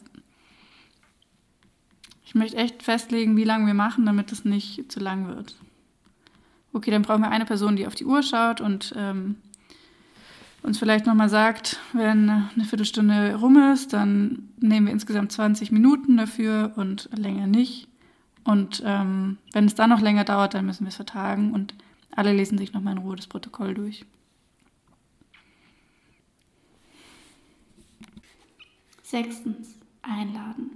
ich möchte echt festlegen, wie lange wir machen, damit es nicht zu lang wird. Okay, dann brauchen wir eine Person, die auf die Uhr schaut und ähm, uns vielleicht nochmal sagt, wenn eine Viertelstunde rum ist, dann nehmen wir insgesamt 20 Minuten dafür und länger nicht. Und ähm, wenn es dann noch länger dauert, dann müssen wir es vertagen und alle lesen sich nochmal in Ruhe das Protokoll durch. Sechstens, einladen.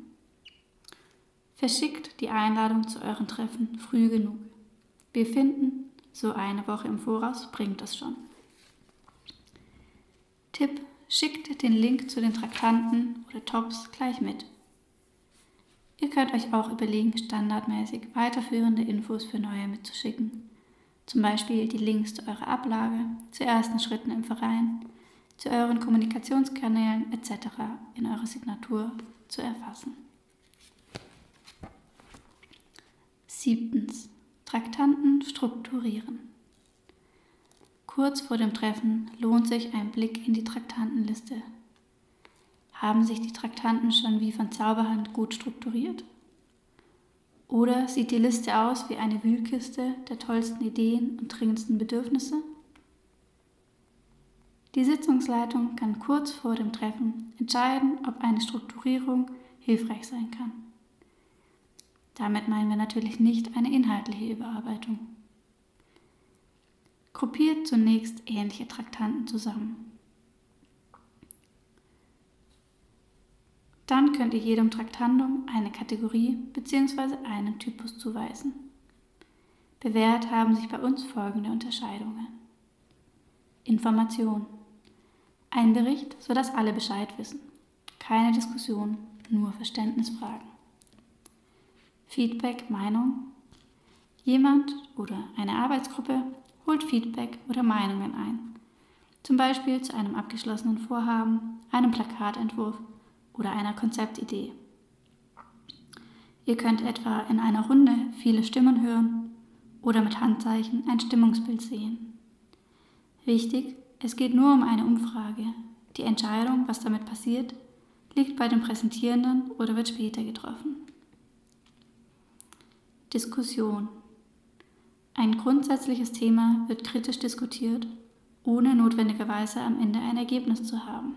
Verschickt die Einladung zu euren Treffen früh genug. Wir finden, so eine Woche im Voraus bringt das schon. Tipp, schickt den Link zu den Traktanten oder Tops gleich mit. Ihr könnt euch auch überlegen, standardmäßig weiterführende Infos für Neue mitzuschicken. Zum Beispiel die Links zu eurer Ablage, zu ersten Schritten im Verein, zu euren Kommunikationskanälen etc. in eurer Signatur zu erfassen. Siebtens. Traktanten strukturieren. Kurz vor dem Treffen lohnt sich ein Blick in die Traktantenliste. Haben sich die Traktanten schon wie von Zauberhand gut strukturiert? Oder sieht die Liste aus wie eine Wühlkiste der tollsten Ideen und dringendsten Bedürfnisse? Die Sitzungsleitung kann kurz vor dem Treffen entscheiden, ob eine Strukturierung hilfreich sein kann. Damit meinen wir natürlich nicht eine inhaltliche Überarbeitung. Gruppiert zunächst ähnliche Traktanten zusammen. Dann könnt ihr jedem Traktandum eine Kategorie bzw. einen Typus zuweisen. Bewährt haben sich bei uns folgende Unterscheidungen. Information. Ein Bericht, sodass alle Bescheid wissen. Keine Diskussion, nur Verständnisfragen. Feedback, Meinung. Jemand oder eine Arbeitsgruppe holt Feedback oder Meinungen ein. Zum Beispiel zu einem abgeschlossenen Vorhaben, einem Plakatentwurf oder einer Konzeptidee. Ihr könnt etwa in einer Runde viele Stimmen hören oder mit Handzeichen ein Stimmungsbild sehen. Wichtig, es geht nur um eine Umfrage. Die Entscheidung, was damit passiert, liegt bei den Präsentierenden oder wird später getroffen. Diskussion. Ein grundsätzliches Thema wird kritisch diskutiert, ohne notwendigerweise am Ende ein Ergebnis zu haben.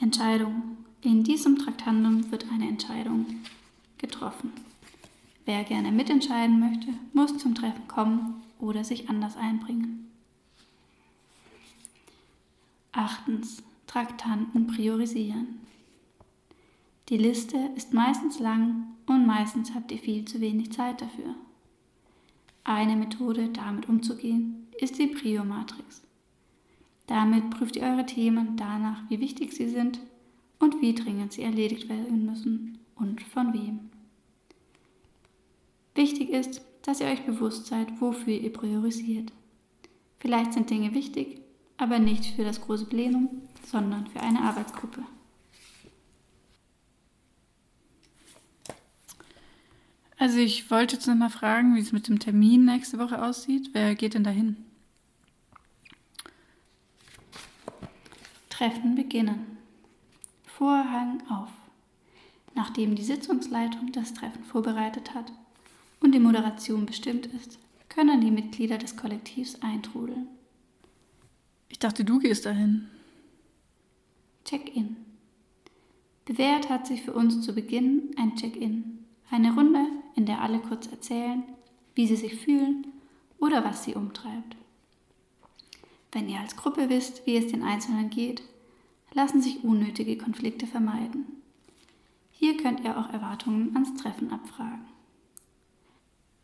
Entscheidung. In diesem Traktandum wird eine Entscheidung getroffen. Wer gerne mitentscheiden möchte, muss zum Treffen kommen oder sich anders einbringen. Achtens. Traktanten priorisieren. Die Liste ist meistens lang und meistens habt ihr viel zu wenig Zeit dafür. Eine Methode, damit umzugehen, ist die Prio-Matrix. Damit prüft ihr eure Themen danach, wie wichtig sie sind und wie dringend sie erledigt werden müssen und von wem. Wichtig ist, dass ihr euch bewusst seid, wofür ihr priorisiert. Vielleicht sind Dinge wichtig, aber nicht für das große Plenum, sondern für eine Arbeitsgruppe. Also ich wollte jetzt noch mal fragen, wie es mit dem Termin nächste Woche aussieht. Wer geht denn dahin? Treffen beginnen. Vorhang auf. Nachdem die Sitzungsleitung das Treffen vorbereitet hat und die Moderation bestimmt ist, können die Mitglieder des Kollektivs eintrudeln. Ich dachte, du gehst dahin. Check-in. Bewährt hat sich für uns zu Beginn ein Check-in. Eine Runde, in der alle kurz erzählen, wie sie sich fühlen oder was sie umtreibt. Wenn ihr als Gruppe wisst, wie es den Einzelnen geht, lassen sich unnötige Konflikte vermeiden. Hier könnt ihr auch Erwartungen ans Treffen abfragen.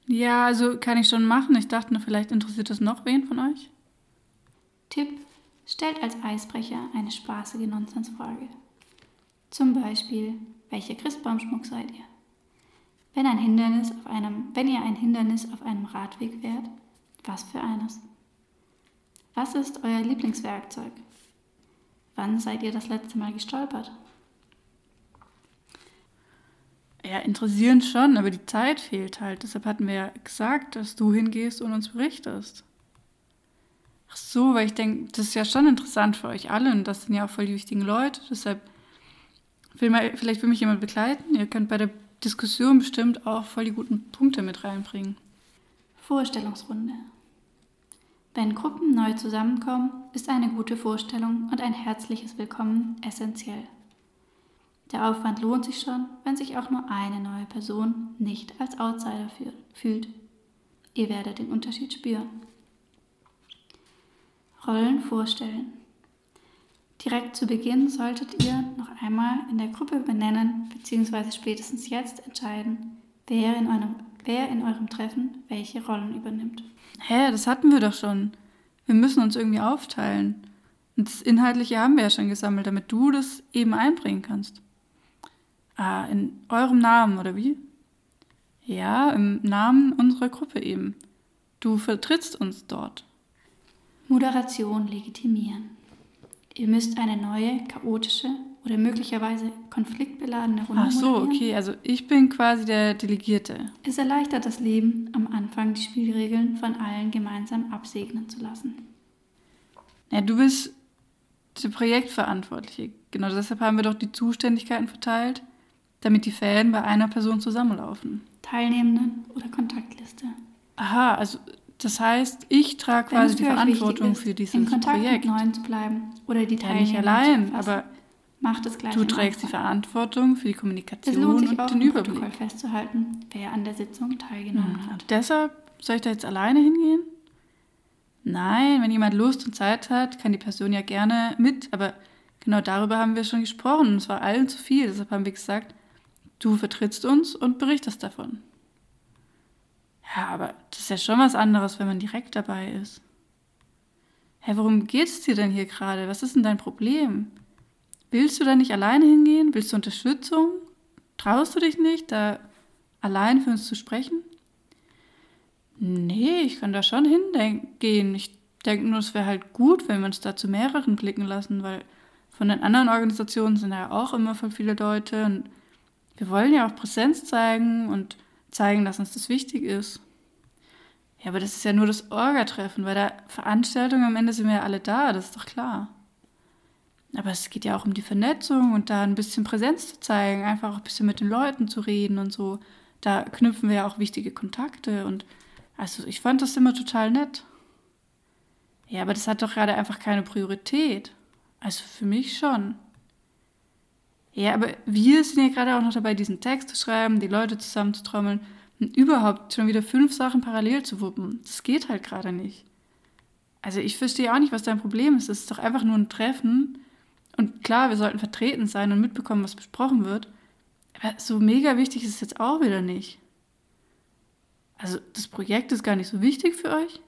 Ja, also kann ich schon machen. Ich dachte nur, vielleicht interessiert das noch wen von euch. Tipp: Stellt als Eisbrecher eine spaßige Nonsensfrage. Zum Beispiel, welcher Christbaumschmuck seid ihr? Wenn, ein Hindernis auf einem, wenn ihr ein Hindernis auf einem Radweg wärt, was für eines? Was ist euer Lieblingswerkzeug? Wann seid ihr das letzte Mal gestolpert? Ja, interessieren schon, aber die Zeit fehlt halt. Deshalb hatten wir ja gesagt, dass du hingehst und uns berichtest. Ach so, weil ich denke, das ist ja schon interessant für euch alle und das sind ja auch voll die wichtigen Leute. Deshalb will mal, vielleicht will mich jemand begleiten. Ihr könnt bei der Diskussion bestimmt auch voll die guten Punkte mit reinbringen. Vorstellungsrunde. Wenn Gruppen neu zusammenkommen, ist eine gute Vorstellung und ein herzliches Willkommen essentiell. Der Aufwand lohnt sich schon, wenn sich auch nur eine neue Person nicht als Outsider fühlt. Ihr werdet den Unterschied spüren. Rollen vorstellen. Direkt zu Beginn solltet ihr noch einmal in der Gruppe benennen bzw. spätestens jetzt entscheiden, wer in, eurem, wer in eurem Treffen welche Rollen übernimmt. Hä, das hatten wir doch schon. Wir müssen uns irgendwie aufteilen. Und das Inhaltliche haben wir ja schon gesammelt, damit du das eben einbringen kannst. Ah, in eurem Namen, oder wie? Ja, im Namen unserer Gruppe eben. Du vertrittst uns dort. Moderation legitimieren. Ihr müsst eine neue, chaotische oder möglicherweise konfliktbeladene Runde Ach so, okay, also ich bin quasi der Delegierte. Es erleichtert das Leben, am Anfang die Spielregeln von allen gemeinsam absegnen zu lassen. Ja, du bist der Projektverantwortliche. Genau deshalb haben wir doch die Zuständigkeiten verteilt, damit die Fäden bei einer Person zusammenlaufen. Teilnehmenden oder Kontaktliste. Aha, also das heißt, ich trage quasi die Verantwortung ist, für dieses in Kontakt Projekt. mit Neuen zu bleiben oder die ja, nicht allein, aber macht es gleich. Du trägst die Verantwortung für die Kommunikation es lohnt sich und auch den Überblick. Protokoll festzuhalten, wer an der Sitzung teilgenommen Mhm. hat. Deshalb soll ich da jetzt alleine hingehen? Nein, wenn jemand Lust und Zeit hat, kann die Person ja gerne mit, aber genau darüber haben wir schon gesprochen und es war allen zu viel. Deshalb haben wir gesagt, du vertrittst uns und berichtest davon. Ja, aber das ist ja schon was anderes, wenn man direkt dabei ist. Hä, worum geht's dir denn hier gerade? Was ist denn dein Problem? Willst du da nicht alleine hingehen? Willst du Unterstützung? Traust du dich nicht, da allein für uns zu sprechen? Nee, ich kann da schon hingehen. Ich denke nur, es wäre halt gut, wenn wir uns da zu mehreren blicken lassen, weil von den anderen Organisationen sind ja auch immer voll viele Leute und wir wollen ja auch Präsenz zeigen und zeigen, dass uns das wichtig ist. Ja, aber das ist ja nur das Orga-Treffen, weil der Veranstaltung am Ende sind wir ja alle da, das ist doch klar. Aber es geht ja auch um die Vernetzung und da ein bisschen Präsenz zu zeigen, einfach auch ein bisschen mit den Leuten zu reden und so. Da knüpfen wir ja auch wichtige Kontakte und also ich fand das immer total nett. Ja, aber das hat doch gerade einfach keine Priorität. Also für mich schon. Ja, aber wir sind ja gerade auch noch dabei, diesen Text zu schreiben, die Leute zusammenzutrommeln und überhaupt schon wieder fünf Sachen parallel zu wuppen. Das geht halt gerade nicht. Also ich verstehe auch nicht, was dein Problem ist. Es ist doch einfach nur ein Treffen. Und klar, wir sollten vertreten sein und mitbekommen, was besprochen wird. Aber so mega wichtig ist es jetzt auch wieder nicht. Also das Projekt ist gar nicht so wichtig für euch?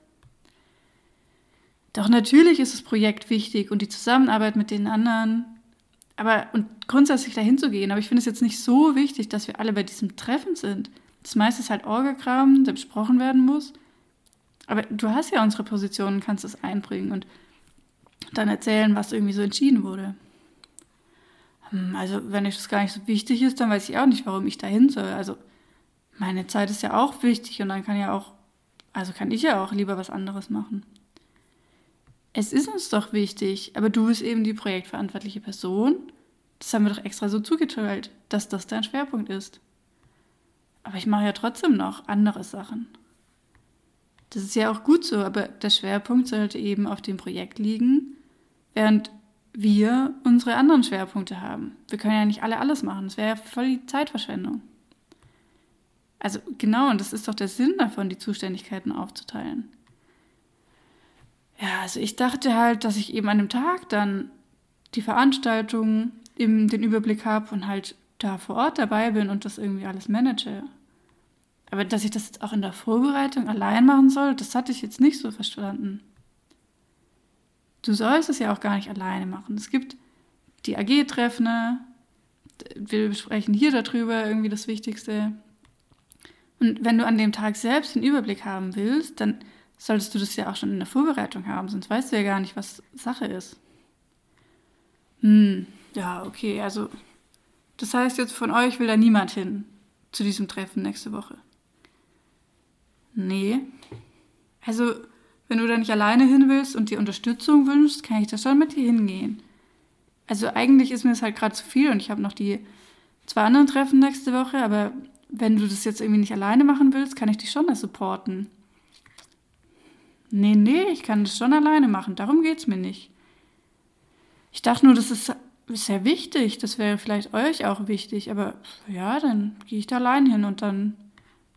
Doch natürlich ist das Projekt wichtig und die Zusammenarbeit mit den anderen. Aber und grundsätzlich dahin zu gehen. Aber ich finde es jetzt nicht so wichtig, dass wir alle bei diesem Treffen sind. Das meiste ist halt Orgakram, der besprochen werden muss. Aber du hast ja unsere Position und kannst es einbringen und dann erzählen, was irgendwie so entschieden wurde. Hm, also, wenn euch das gar nicht so wichtig ist, dann weiß ich auch nicht, warum ich dahin soll. Also, meine Zeit ist ja auch wichtig und dann kann ja auch, also kann ich ja auch lieber was anderes machen. Es ist uns doch wichtig, aber du bist eben die projektverantwortliche Person. Das haben wir doch extra so zugeteilt, dass das dein Schwerpunkt ist. Aber ich mache ja trotzdem noch andere Sachen. Das ist ja auch gut so, aber der Schwerpunkt sollte eben auf dem Projekt liegen, während wir unsere anderen Schwerpunkte haben. Wir können ja nicht alle alles machen. Das wäre ja voll die Zeitverschwendung. Also genau, und das ist doch der Sinn davon, die Zuständigkeiten aufzuteilen. Ja, also ich dachte halt, dass ich eben an dem Tag dann die Veranstaltung eben den Überblick habe und halt da vor Ort dabei bin und das irgendwie alles manage. Aber dass ich das jetzt auch in der Vorbereitung allein machen soll, das hatte ich jetzt nicht so verstanden. Du sollst es ja auch gar nicht alleine machen. Es gibt die AG-Treffen, wir besprechen hier darüber irgendwie das Wichtigste. Und wenn du an dem Tag selbst den Überblick haben willst, dann solltest du das ja auch schon in der Vorbereitung haben, sonst weißt du ja gar nicht, was Sache ist. Hm, ja, okay, also das heißt jetzt von euch will da niemand hin zu diesem Treffen nächste Woche. Nee. Also, wenn du da nicht alleine hin willst und dir Unterstützung wünschst, kann ich da schon mit dir hingehen. Also eigentlich ist mir das halt gerade zu viel und ich habe noch die zwei anderen Treffen nächste Woche, aber wenn du das jetzt irgendwie nicht alleine machen willst, kann ich dich schon da supporten. Nee, nee, ich kann das schon alleine machen, darum geht's mir nicht. Ich dachte nur, das ist sehr wichtig, das wäre vielleicht euch auch wichtig, aber ja, dann gehe ich da allein hin und dann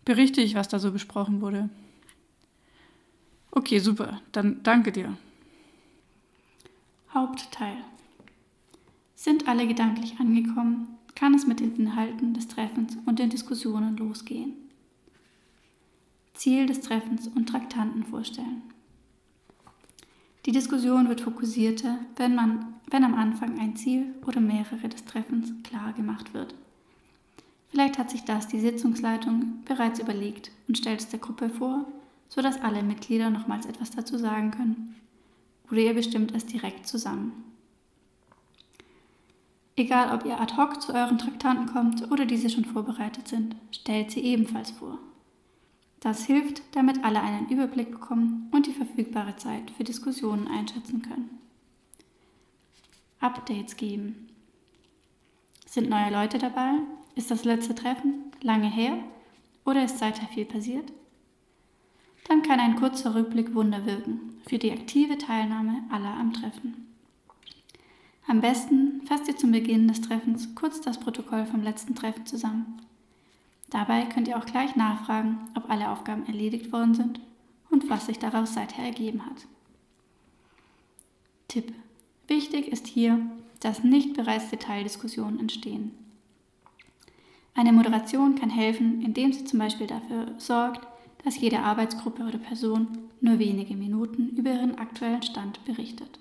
berichte ich, was da so besprochen wurde. Okay, super, dann danke dir. Hauptteil. Sind alle gedanklich angekommen, kann es mit den Inhalten des Treffens und den Diskussionen losgehen. Ziel des Treffens und Traktanten vorstellen. Die Diskussion wird fokussierter, wenn, man, wenn am Anfang ein Ziel oder mehrere des Treffens klar gemacht wird. Vielleicht hat sich das die Sitzungsleitung bereits überlegt und stellt es der Gruppe vor, sodass alle Mitglieder nochmals etwas dazu sagen können. Oder ihr bestimmt es direkt zusammen. Egal, ob ihr ad hoc zu euren Traktanten kommt oder diese schon vorbereitet sind, stellt sie ebenfalls vor. Das hilft, damit alle einen Überblick bekommen und die verfügbare Zeit für Diskussionen einschätzen können. Updates geben. Sind neue Leute dabei? Ist das letzte Treffen lange her oder ist seither viel passiert? Dann kann ein kurzer Rückblick Wunder wirken für die aktive Teilnahme aller am Treffen. Am besten fasst ihr zum Beginn des Treffens kurz das Protokoll vom letzten Treffen zusammen. Dabei könnt ihr auch gleich nachfragen, ob alle Aufgaben erledigt worden sind und was sich daraus seither ergeben hat. Tipp. Wichtig ist hier, dass nicht bereits Detaildiskussionen entstehen. Eine Moderation kann helfen, indem sie zum Beispiel dafür sorgt, dass jede Arbeitsgruppe oder Person nur wenige Minuten über ihren aktuellen Stand berichtet.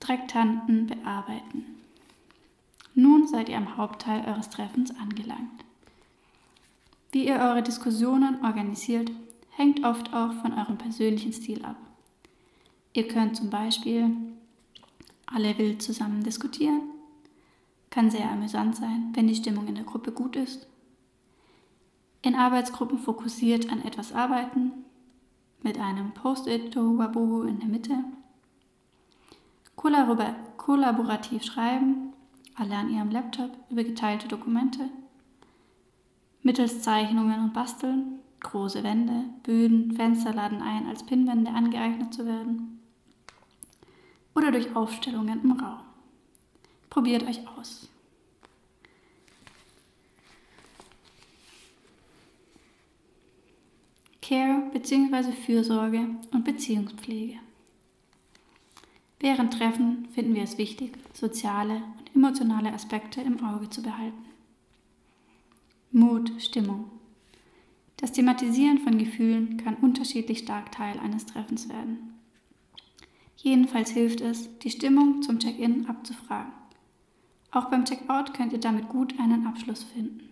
Traktanten bearbeiten. Nun seid ihr am Hauptteil eures Treffens angelangt. Wie ihr eure Diskussionen organisiert, hängt oft auch von eurem persönlichen Stil ab. Ihr könnt zum Beispiel alle wild zusammen diskutieren, kann sehr amüsant sein, wenn die Stimmung in der Gruppe gut ist. In Arbeitsgruppen fokussiert an etwas arbeiten, mit einem Post-it Tohuwabohu in der Mitte. Kollaborativ schreiben, alle an ihrem Laptop über geteilte Dokumente. Mittels Zeichnungen und Basteln, große Wände, Böden, Fenster laden ein, als Pinnwände angeeignet zu werden. Oder durch Aufstellungen im Raum. Probiert euch aus. Care bzw. Fürsorge und Beziehungspflege. Während Treffen finden wir es wichtig, soziale und emotionale Aspekte im Auge zu behalten. Mut, Stimmung. Das Thematisieren von Gefühlen kann unterschiedlich stark Teil eines Treffens werden. Jedenfalls hilft es, die Stimmung zum Check-in abzufragen. Auch beim Check-out könnt ihr damit gut einen Abschluss finden.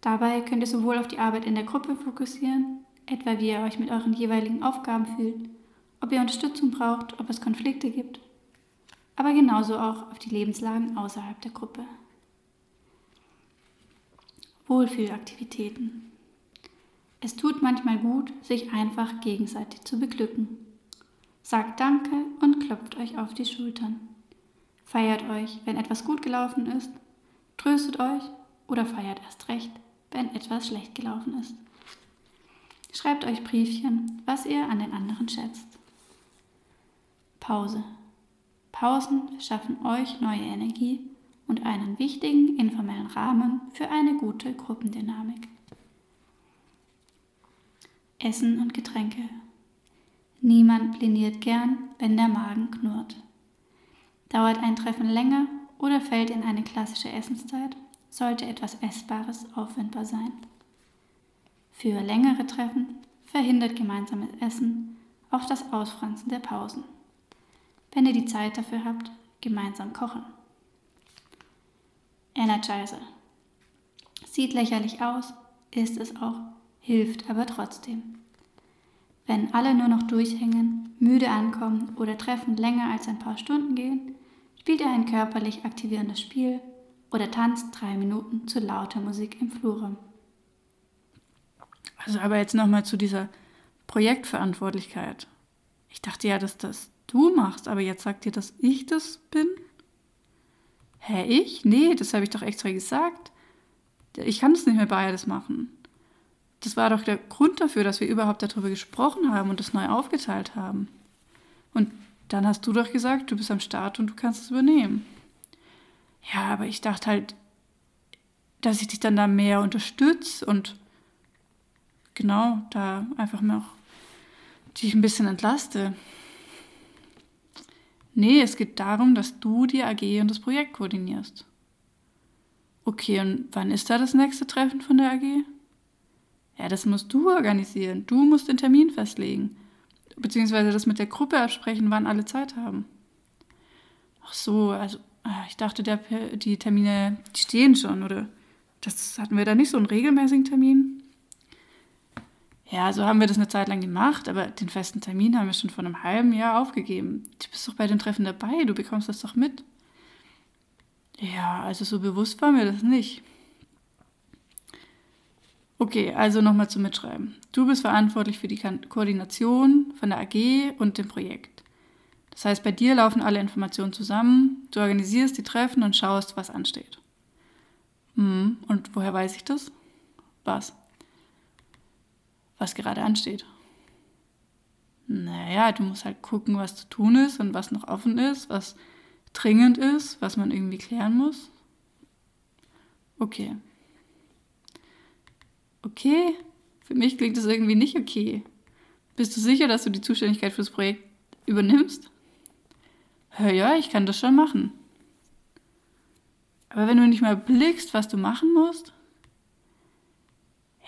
Dabei könnt ihr sowohl auf die Arbeit in der Gruppe fokussieren, etwa wie ihr euch mit euren jeweiligen Aufgaben fühlt, ob ihr Unterstützung braucht, ob es Konflikte gibt, aber genauso auch auf die Lebenslagen außerhalb der Gruppe. Wohlfühlaktivitäten. Es tut manchmal gut, sich einfach gegenseitig zu beglücken. Sagt Danke und klopft euch auf die Schultern. Feiert euch, wenn etwas gut gelaufen ist, tröstet euch oder feiert erst recht, wenn etwas schlecht gelaufen ist. Schreibt euch Briefchen, was ihr an den anderen schätzt. Pause. Pausen schaffen euch neue Energie und einen wichtigen informellen Rahmen für eine gute Gruppendynamik. Essen und Getränke. Niemand pliniert gern, wenn der Magen knurrt. Dauert ein Treffen länger oder fällt in eine klassische Essenszeit, sollte etwas Essbares aufwendbar sein. Für längere Treffen verhindert gemeinsames Essen auch das Ausfranzen der Pausen. Wenn ihr die Zeit dafür habt, gemeinsam kochen. Energizer. Sieht lächerlich aus, ist es auch, hilft aber trotzdem. Wenn alle nur noch durchhängen, müde ankommen oder Treffen länger als ein paar Stunden gehen, spielt ihr ein körperlich aktivierendes Spiel oder tanzt drei Minuten zu lauter Musik im Flurraum. Also aber jetzt nochmal zu dieser Projektverantwortlichkeit. Ich dachte ja, dass das du machst, aber jetzt sagt ihr, dass ich das bin? Hä, ich? Nee, das habe ich doch extra gesagt. Ich kann das nicht mehr beides machen. Das war doch der Grund dafür, dass wir überhaupt darüber gesprochen haben und das neu aufgeteilt haben. Und dann hast du doch gesagt, du bist am Start und du kannst es übernehmen. Ja, aber ich dachte halt, dass ich dich dann da mehr unterstütze und genau da einfach noch dich ein bisschen entlaste. Nee, es geht darum, dass du die AG und das Projekt koordinierst. Okay, und wann ist da das nächste Treffen von der AG? Ja, das musst du organisieren. Du musst den Termin festlegen. Beziehungsweise das mit der Gruppe absprechen, wann alle Zeit haben. Ach so, also ah, ich dachte, der, die Termine die stehen schon, oder? Das hatten wir da nicht so einen regelmäßigen Termin? Ja, so haben wir das eine Zeit lang gemacht, aber den festen Termin haben wir schon vor einem halben Jahr aufgegeben. Du bist doch bei den Treffen dabei, du bekommst das doch mit. Ja, also so bewusst war mir das nicht. Okay, also nochmal zum Mitschreiben. Du bist verantwortlich für die Koordination von der AG und dem Projekt. Das heißt, bei dir laufen alle Informationen zusammen, du organisierst die Treffen und schaust, was ansteht. Hm, und woher weiß ich das? Was? Was gerade ansteht. Naja, du musst halt gucken, was zu tun ist und was noch offen ist, was dringend ist, was man irgendwie klären muss. Okay. Okay? Für mich klingt das irgendwie nicht okay. Bist du sicher, dass du die Zuständigkeit fürs Projekt übernimmst? Hör ja, ich kann das schon machen. Aber wenn du nicht mal blickst, was du machen musst,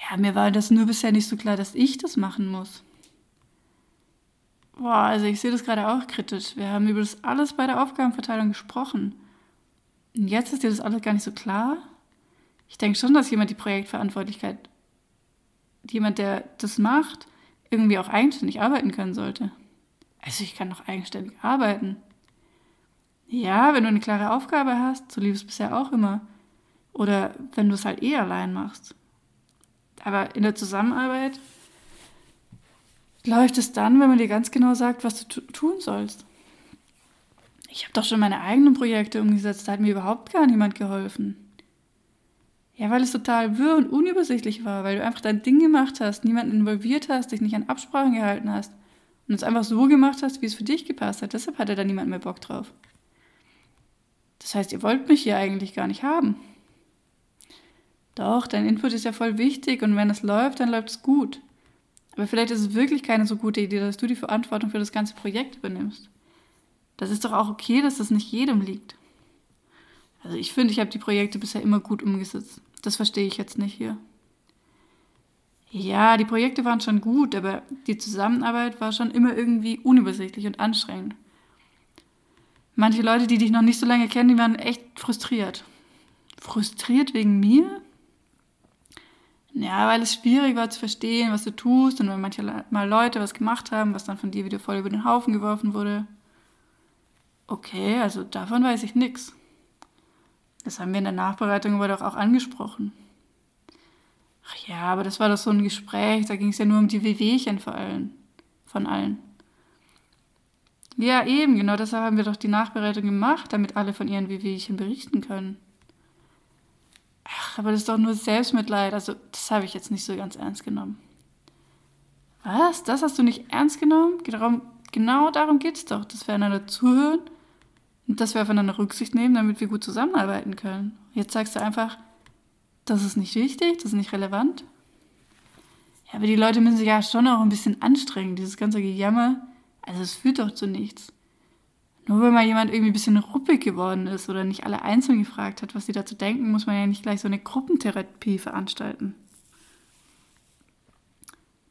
ja, mir war das nur bisher nicht so klar, dass ich das machen muss. Boah, also ich sehe das gerade auch kritisch. Wir haben über das alles bei der Aufgabenverteilung gesprochen. Und jetzt ist dir das alles gar nicht so klar? Ich denke schon, dass jemand die Projektverantwortlichkeit, jemand, der das macht, irgendwie auch eigenständig arbeiten können sollte. Also ich kann doch eigenständig arbeiten. Ja, wenn du eine klare Aufgabe hast, so lief es bisher auch immer. Oder wenn du es halt eh allein machst. Aber in der Zusammenarbeit läuft es dann, wenn man dir ganz genau sagt, was du tun sollst. Ich habe doch schon meine eigenen Projekte umgesetzt, da hat mir überhaupt gar niemand geholfen. Ja, weil es total wirr und unübersichtlich war, weil du einfach dein Ding gemacht hast, niemanden involviert hast, dich nicht an Absprachen gehalten hast und es einfach so gemacht hast, wie es für dich gepasst hat. Deshalb hatte da niemand mehr Bock drauf. Das heißt, ihr wollt mich hier eigentlich gar nicht haben. Doch, dein Input ist ja voll wichtig und wenn es läuft, dann läuft es gut. Aber vielleicht ist es wirklich keine so gute Idee, dass du die Verantwortung für das ganze Projekt übernimmst. Das ist doch auch okay, dass das nicht jedem liegt. Also ich finde, ich habe die Projekte bisher immer gut umgesetzt. Das verstehe ich jetzt nicht hier. Ja, die Projekte waren schon gut, aber die Zusammenarbeit war schon immer irgendwie unübersichtlich und anstrengend. Manche Leute, die dich noch nicht so lange kennen, die waren echt frustriert. Frustriert wegen mir? Ja, weil es schwierig war zu verstehen, was du tust und wenn manche mal Leute was gemacht haben, was dann von dir wieder voll über den Haufen geworfen wurde. Okay, also davon weiß ich nichts. Das haben wir in der Nachbereitung aber doch auch angesprochen. Ach ja, aber das war doch so ein Gespräch, da ging es ja nur um die Wehwehchen vor allen, von allen. Ja, eben, genau deshalb haben wir doch die Nachbereitung gemacht, damit alle von ihren Wehwehchen berichten können. Ach, aber das ist doch nur Selbstmitleid, also das habe ich jetzt nicht so ganz ernst genommen. Was? Das hast du nicht ernst genommen? Genau darum geht es doch, dass wir einander zuhören und dass wir aufeinander Rücksicht nehmen, damit wir gut zusammenarbeiten können. Jetzt sagst du einfach, das ist nicht wichtig, das ist nicht relevant. Ja, aber die Leute müssen sich ja schon auch ein bisschen anstrengen, dieses ganze Gejammer. Also es führt doch zu nichts. Nur weil mal jemand irgendwie ein bisschen ruppig geworden ist oder nicht alle einzeln gefragt hat, was sie dazu denken, muss man ja nicht gleich so eine Gruppentherapie veranstalten.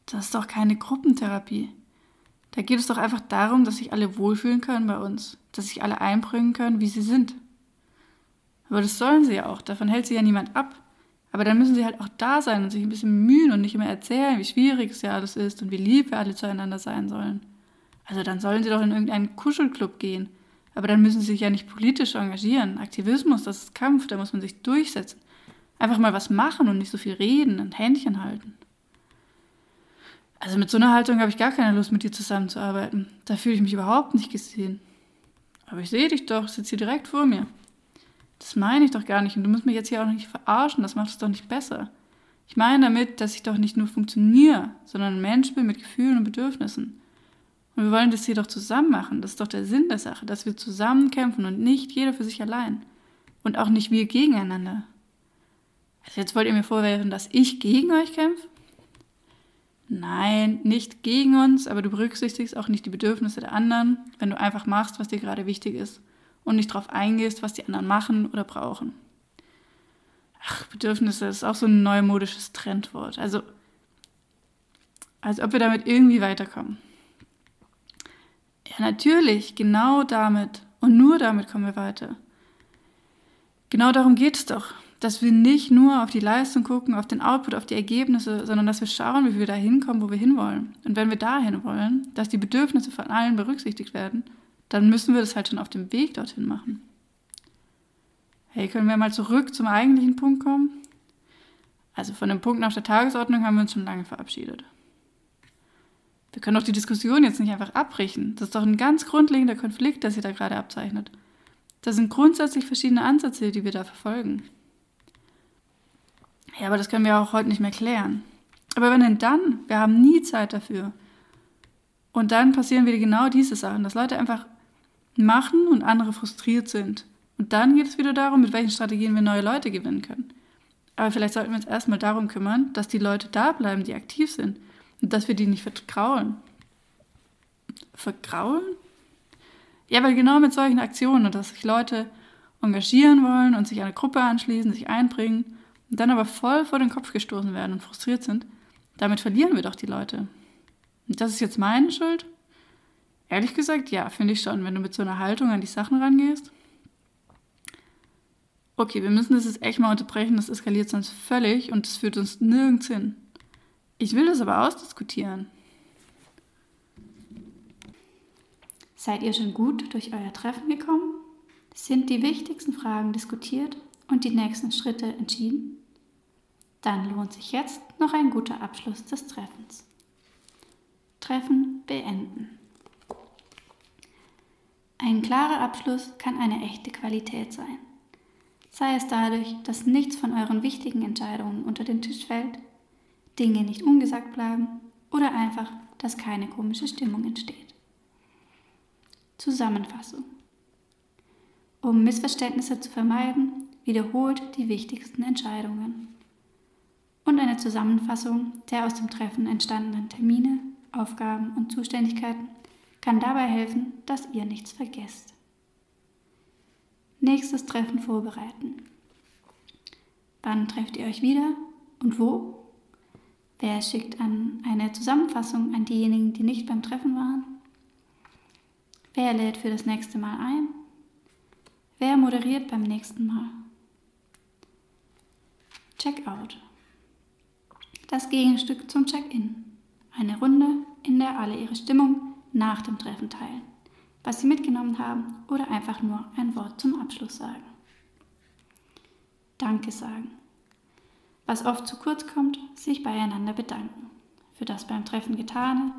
Das ist doch keine Gruppentherapie. Da geht es doch einfach darum, dass sich alle wohlfühlen können bei uns, dass sich alle einbringen können, wie sie sind. Aber das sollen sie ja auch, davon hält sich ja niemand ab. Aber dann müssen sie halt auch da sein und sich ein bisschen bemühen und nicht immer erzählen, wie schwierig es ja alles ist und wie lieb wir alle zueinander sein sollen. Also dann sollen sie doch in irgendeinen Kuschelclub gehen. Aber dann müssen sie sich ja nicht politisch engagieren. Aktivismus, das ist Kampf, da muss man sich durchsetzen. Einfach mal was machen und nicht so viel reden und Händchen halten. Also mit so einer Haltung habe ich gar keine Lust, mit dir zusammenzuarbeiten. Da fühle ich mich überhaupt nicht gesehen. Aber ich sehe dich doch, sitze hier direkt vor mir. Das meine ich doch gar nicht und du musst mich jetzt hier auch nicht verarschen, das macht es doch nicht besser. Ich meine damit, dass ich doch nicht nur funktioniere, sondern ein Mensch bin mit Gefühlen und Bedürfnissen. Und wir wollen das hier doch zusammen machen. Das ist doch der Sinn der Sache, dass wir zusammen kämpfen und nicht jeder für sich allein. Und auch nicht wir gegeneinander. Also jetzt wollt ihr mir vorwerfen, dass ich gegen euch kämpfe? Nein, nicht gegen uns, aber du berücksichtigst auch nicht die Bedürfnisse der anderen, wenn du einfach machst, was dir gerade wichtig ist und nicht darauf eingehst, was die anderen machen oder brauchen. Ach, Bedürfnisse ist auch so ein neumodisches Trendwort. Also, als ob wir damit irgendwie weiterkommen. Ja, natürlich, genau damit und nur damit kommen wir weiter. Genau darum geht es doch dass wir nicht nur auf die Leistung gucken, auf den Output, auf die Ergebnisse, sondern dass wir schauen, wie wir da hinkommen, wo wir hinwollen. Und wenn wir dahin wollen, dass die Bedürfnisse von allen berücksichtigt werden, dann müssen wir das halt schon auf dem Weg dorthin machen. Hey, können wir mal zurück zum eigentlichen Punkt kommen? Also von dem Punkt nach der Tagesordnung haben wir uns schon lange verabschiedet. Wir können doch die Diskussion jetzt nicht einfach abbrechen. Das ist doch ein ganz grundlegender Konflikt, der sich da gerade abzeichnet. Das sind grundsätzlich verschiedene Ansätze, die wir da verfolgen. Ja, aber das können wir auch heute nicht mehr klären. Aber wenn denn dann? Wir haben nie Zeit dafür. Und dann passieren wieder genau diese Sachen, dass Leute einfach machen und andere frustriert sind. Und dann geht es wieder darum, mit welchen Strategien wir neue Leute gewinnen können. Aber vielleicht sollten wir uns erstmal darum kümmern, dass die Leute da bleiben, die aktiv sind. Und dass wir die nicht vergraulen. Vergraulen? Ja, weil genau mit solchen Aktionen, dass sich Leute engagieren wollen und sich einer Gruppe anschließen, sich einbringen und dann aber voll vor den Kopf gestoßen werden und frustriert sind, damit verlieren wir doch die Leute. Und das ist jetzt meine Schuld? Ehrlich gesagt, ja, finde ich schon, wenn du mit so einer Haltung an die Sachen rangehst. Okay, wir müssen das jetzt echt mal unterbrechen, das eskaliert sonst völlig und das führt uns nirgends hin. Ich will das aber ausdiskutieren. Seid ihr schon gut durch euer Treffen gekommen? Sind die wichtigsten Fragen diskutiert und die nächsten Schritte entschieden? Dann lohnt sich jetzt noch ein guter Abschluss des Treffens. Treffen beenden. Ein klarer Abschluss kann eine echte Qualität sein. Sei es dadurch, dass nichts von euren wichtigen Entscheidungen unter den Tisch fällt, Dinge nicht ungesagt bleiben oder einfach, dass keine komische Stimmung entsteht. Zusammenfassung. Um Missverständnisse zu vermeiden, wiederholt die wichtigsten Entscheidungen. Und eine Zusammenfassung der aus dem Treffen entstandenen Termine, Aufgaben und Zuständigkeiten kann dabei helfen, dass ihr nichts vergesst. Nächstes Treffen vorbereiten. Wann trefft ihr euch wieder und wo? Wer schickt an eine Zusammenfassung an diejenigen, die nicht beim Treffen waren? Wer lädt für das nächste Mal ein? Wer moderiert beim nächsten Mal? Checkout. Das Gegenstück zum Check-in. Eine Runde, in der alle ihre Stimmung nach dem Treffen teilen, was sie mitgenommen haben oder einfach nur ein Wort zum Abschluss sagen. Danke sagen. Was oft zu kurz kommt, sich beieinander bedanken. Für das beim Treffen Getane,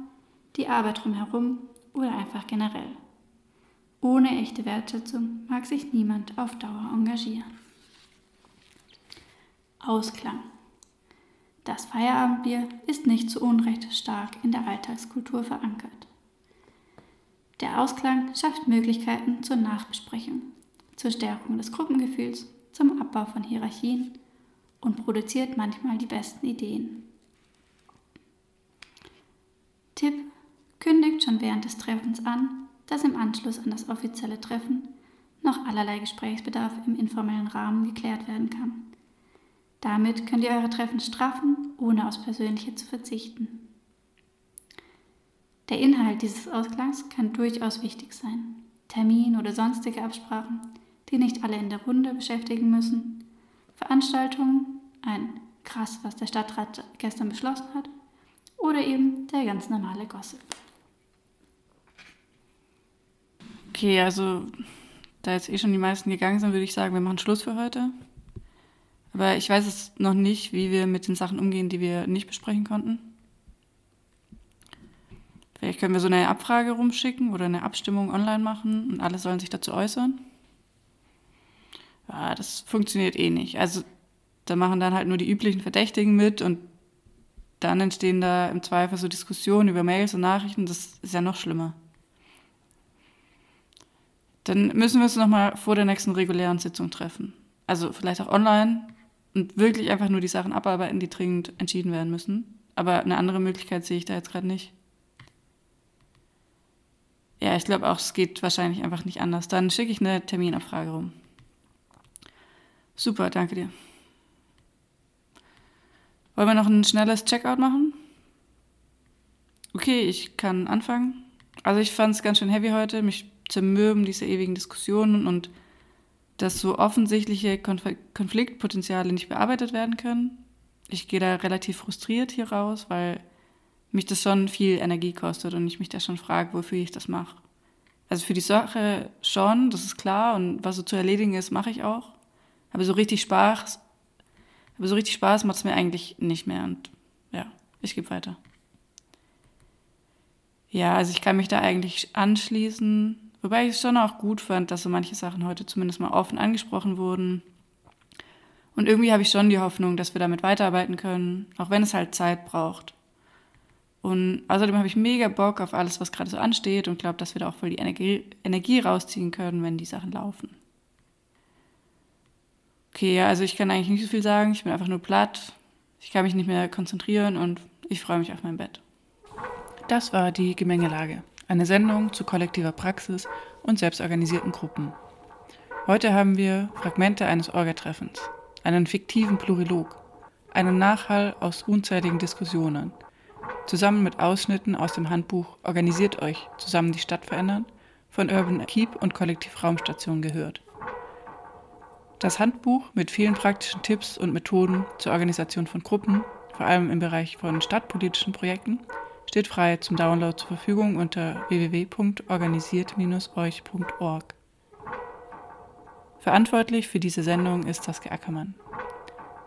die Arbeit drumherum oder einfach generell. Ohne echte Wertschätzung mag sich niemand auf Dauer engagieren. Ausklang. Das Feierabendbier ist nicht zu Unrecht stark in der Alltagskultur verankert. Der Ausklang schafft Möglichkeiten zur Nachbesprechung, zur Stärkung des Gruppengefühls, zum Abbau von Hierarchien und produziert manchmal die besten Ideen. Tipp: Kündigt schon während des Treffens an, dass im Anschluss an das offizielle Treffen noch allerlei Gesprächsbedarf im informellen Rahmen geklärt werden kann. Damit könnt ihr eure Treffen straffen, ohne aufs Persönliche zu verzichten. Der Inhalt dieses Ausklangs kann durchaus wichtig sein. Termin oder sonstige Absprachen, die nicht alle in der Runde beschäftigen müssen. Veranstaltungen, ein krass, was der Stadtrat gestern beschlossen hat. Oder eben der ganz normale Gossip. Okay, also da jetzt eh schon die meisten gegangen sind, würde ich sagen, wir machen Schluss für heute. Aber ich weiß es noch nicht, wie wir mit den Sachen umgehen, die wir nicht besprechen konnten. Vielleicht können wir so eine Abfrage rumschicken oder eine Abstimmung online machen und alle sollen sich dazu äußern. Ja, das funktioniert eh nicht. Also da machen dann halt nur die üblichen Verdächtigen mit und dann entstehen da im Zweifel so Diskussionen über Mails und Nachrichten. Das ist ja noch schlimmer. Dann müssen wir uns nochmal vor der nächsten regulären Sitzung treffen. Also vielleicht auch online und wirklich einfach nur die Sachen abarbeiten, die dringend entschieden werden müssen. Aber eine andere Möglichkeit sehe ich da jetzt gerade nicht. Ja, ich glaube auch, es geht wahrscheinlich einfach nicht anders. Dann schicke ich eine Terminabfrage rum. Super, danke dir. Wollen wir noch ein schnelles Checkout machen? Okay, ich kann anfangen. Also ich fand es ganz schön heavy heute. Mich zermürben diese ewigen Diskussionen und dass so offensichtliche Konf Konfliktpotenziale nicht bearbeitet werden können. Ich gehe da relativ frustriert hier raus, weil mich das schon viel Energie kostet und ich mich da schon frage, wofür ich das mache. Also für die Sache schon, das ist klar und was so zu erledigen ist, mache ich auch. Aber so richtig Spaß, aber so richtig Spaß macht es mir eigentlich nicht mehr und ja, ich gebe weiter. Ja, also ich kann mich da eigentlich anschließen. Wobei ich es schon auch gut fand, dass so manche Sachen heute zumindest mal offen angesprochen wurden. Und irgendwie habe ich schon die Hoffnung, dass wir damit weiterarbeiten können, auch wenn es halt Zeit braucht. Und außerdem habe ich mega Bock auf alles, was gerade so ansteht und glaube, dass wir da auch voll die Energie, Energie rausziehen können, wenn die Sachen laufen. Okay, ja, also ich kann eigentlich nicht so viel sagen. Ich bin einfach nur platt. Ich kann mich nicht mehr konzentrieren und ich freue mich auf mein Bett. Das war die Gemengelage. Eine Sendung zu kollektiver Praxis und selbstorganisierten Gruppen. Heute haben wir Fragmente eines Orgatreffens, einen fiktiven Plurilog, einen Nachhall aus unzähligen Diskussionen, zusammen mit Ausschnitten aus dem Handbuch Organisiert euch, zusammen die Stadt verändern, von Urban Keep und Kollektiv Raumstation gehört. Das Handbuch mit vielen praktischen Tipps und Methoden zur Organisation von Gruppen, vor allem im Bereich von stadtpolitischen Projekten, steht frei zum Download zur Verfügung unter www.organisiert-euch.org. Verantwortlich für diese Sendung ist Saskia Ackermann.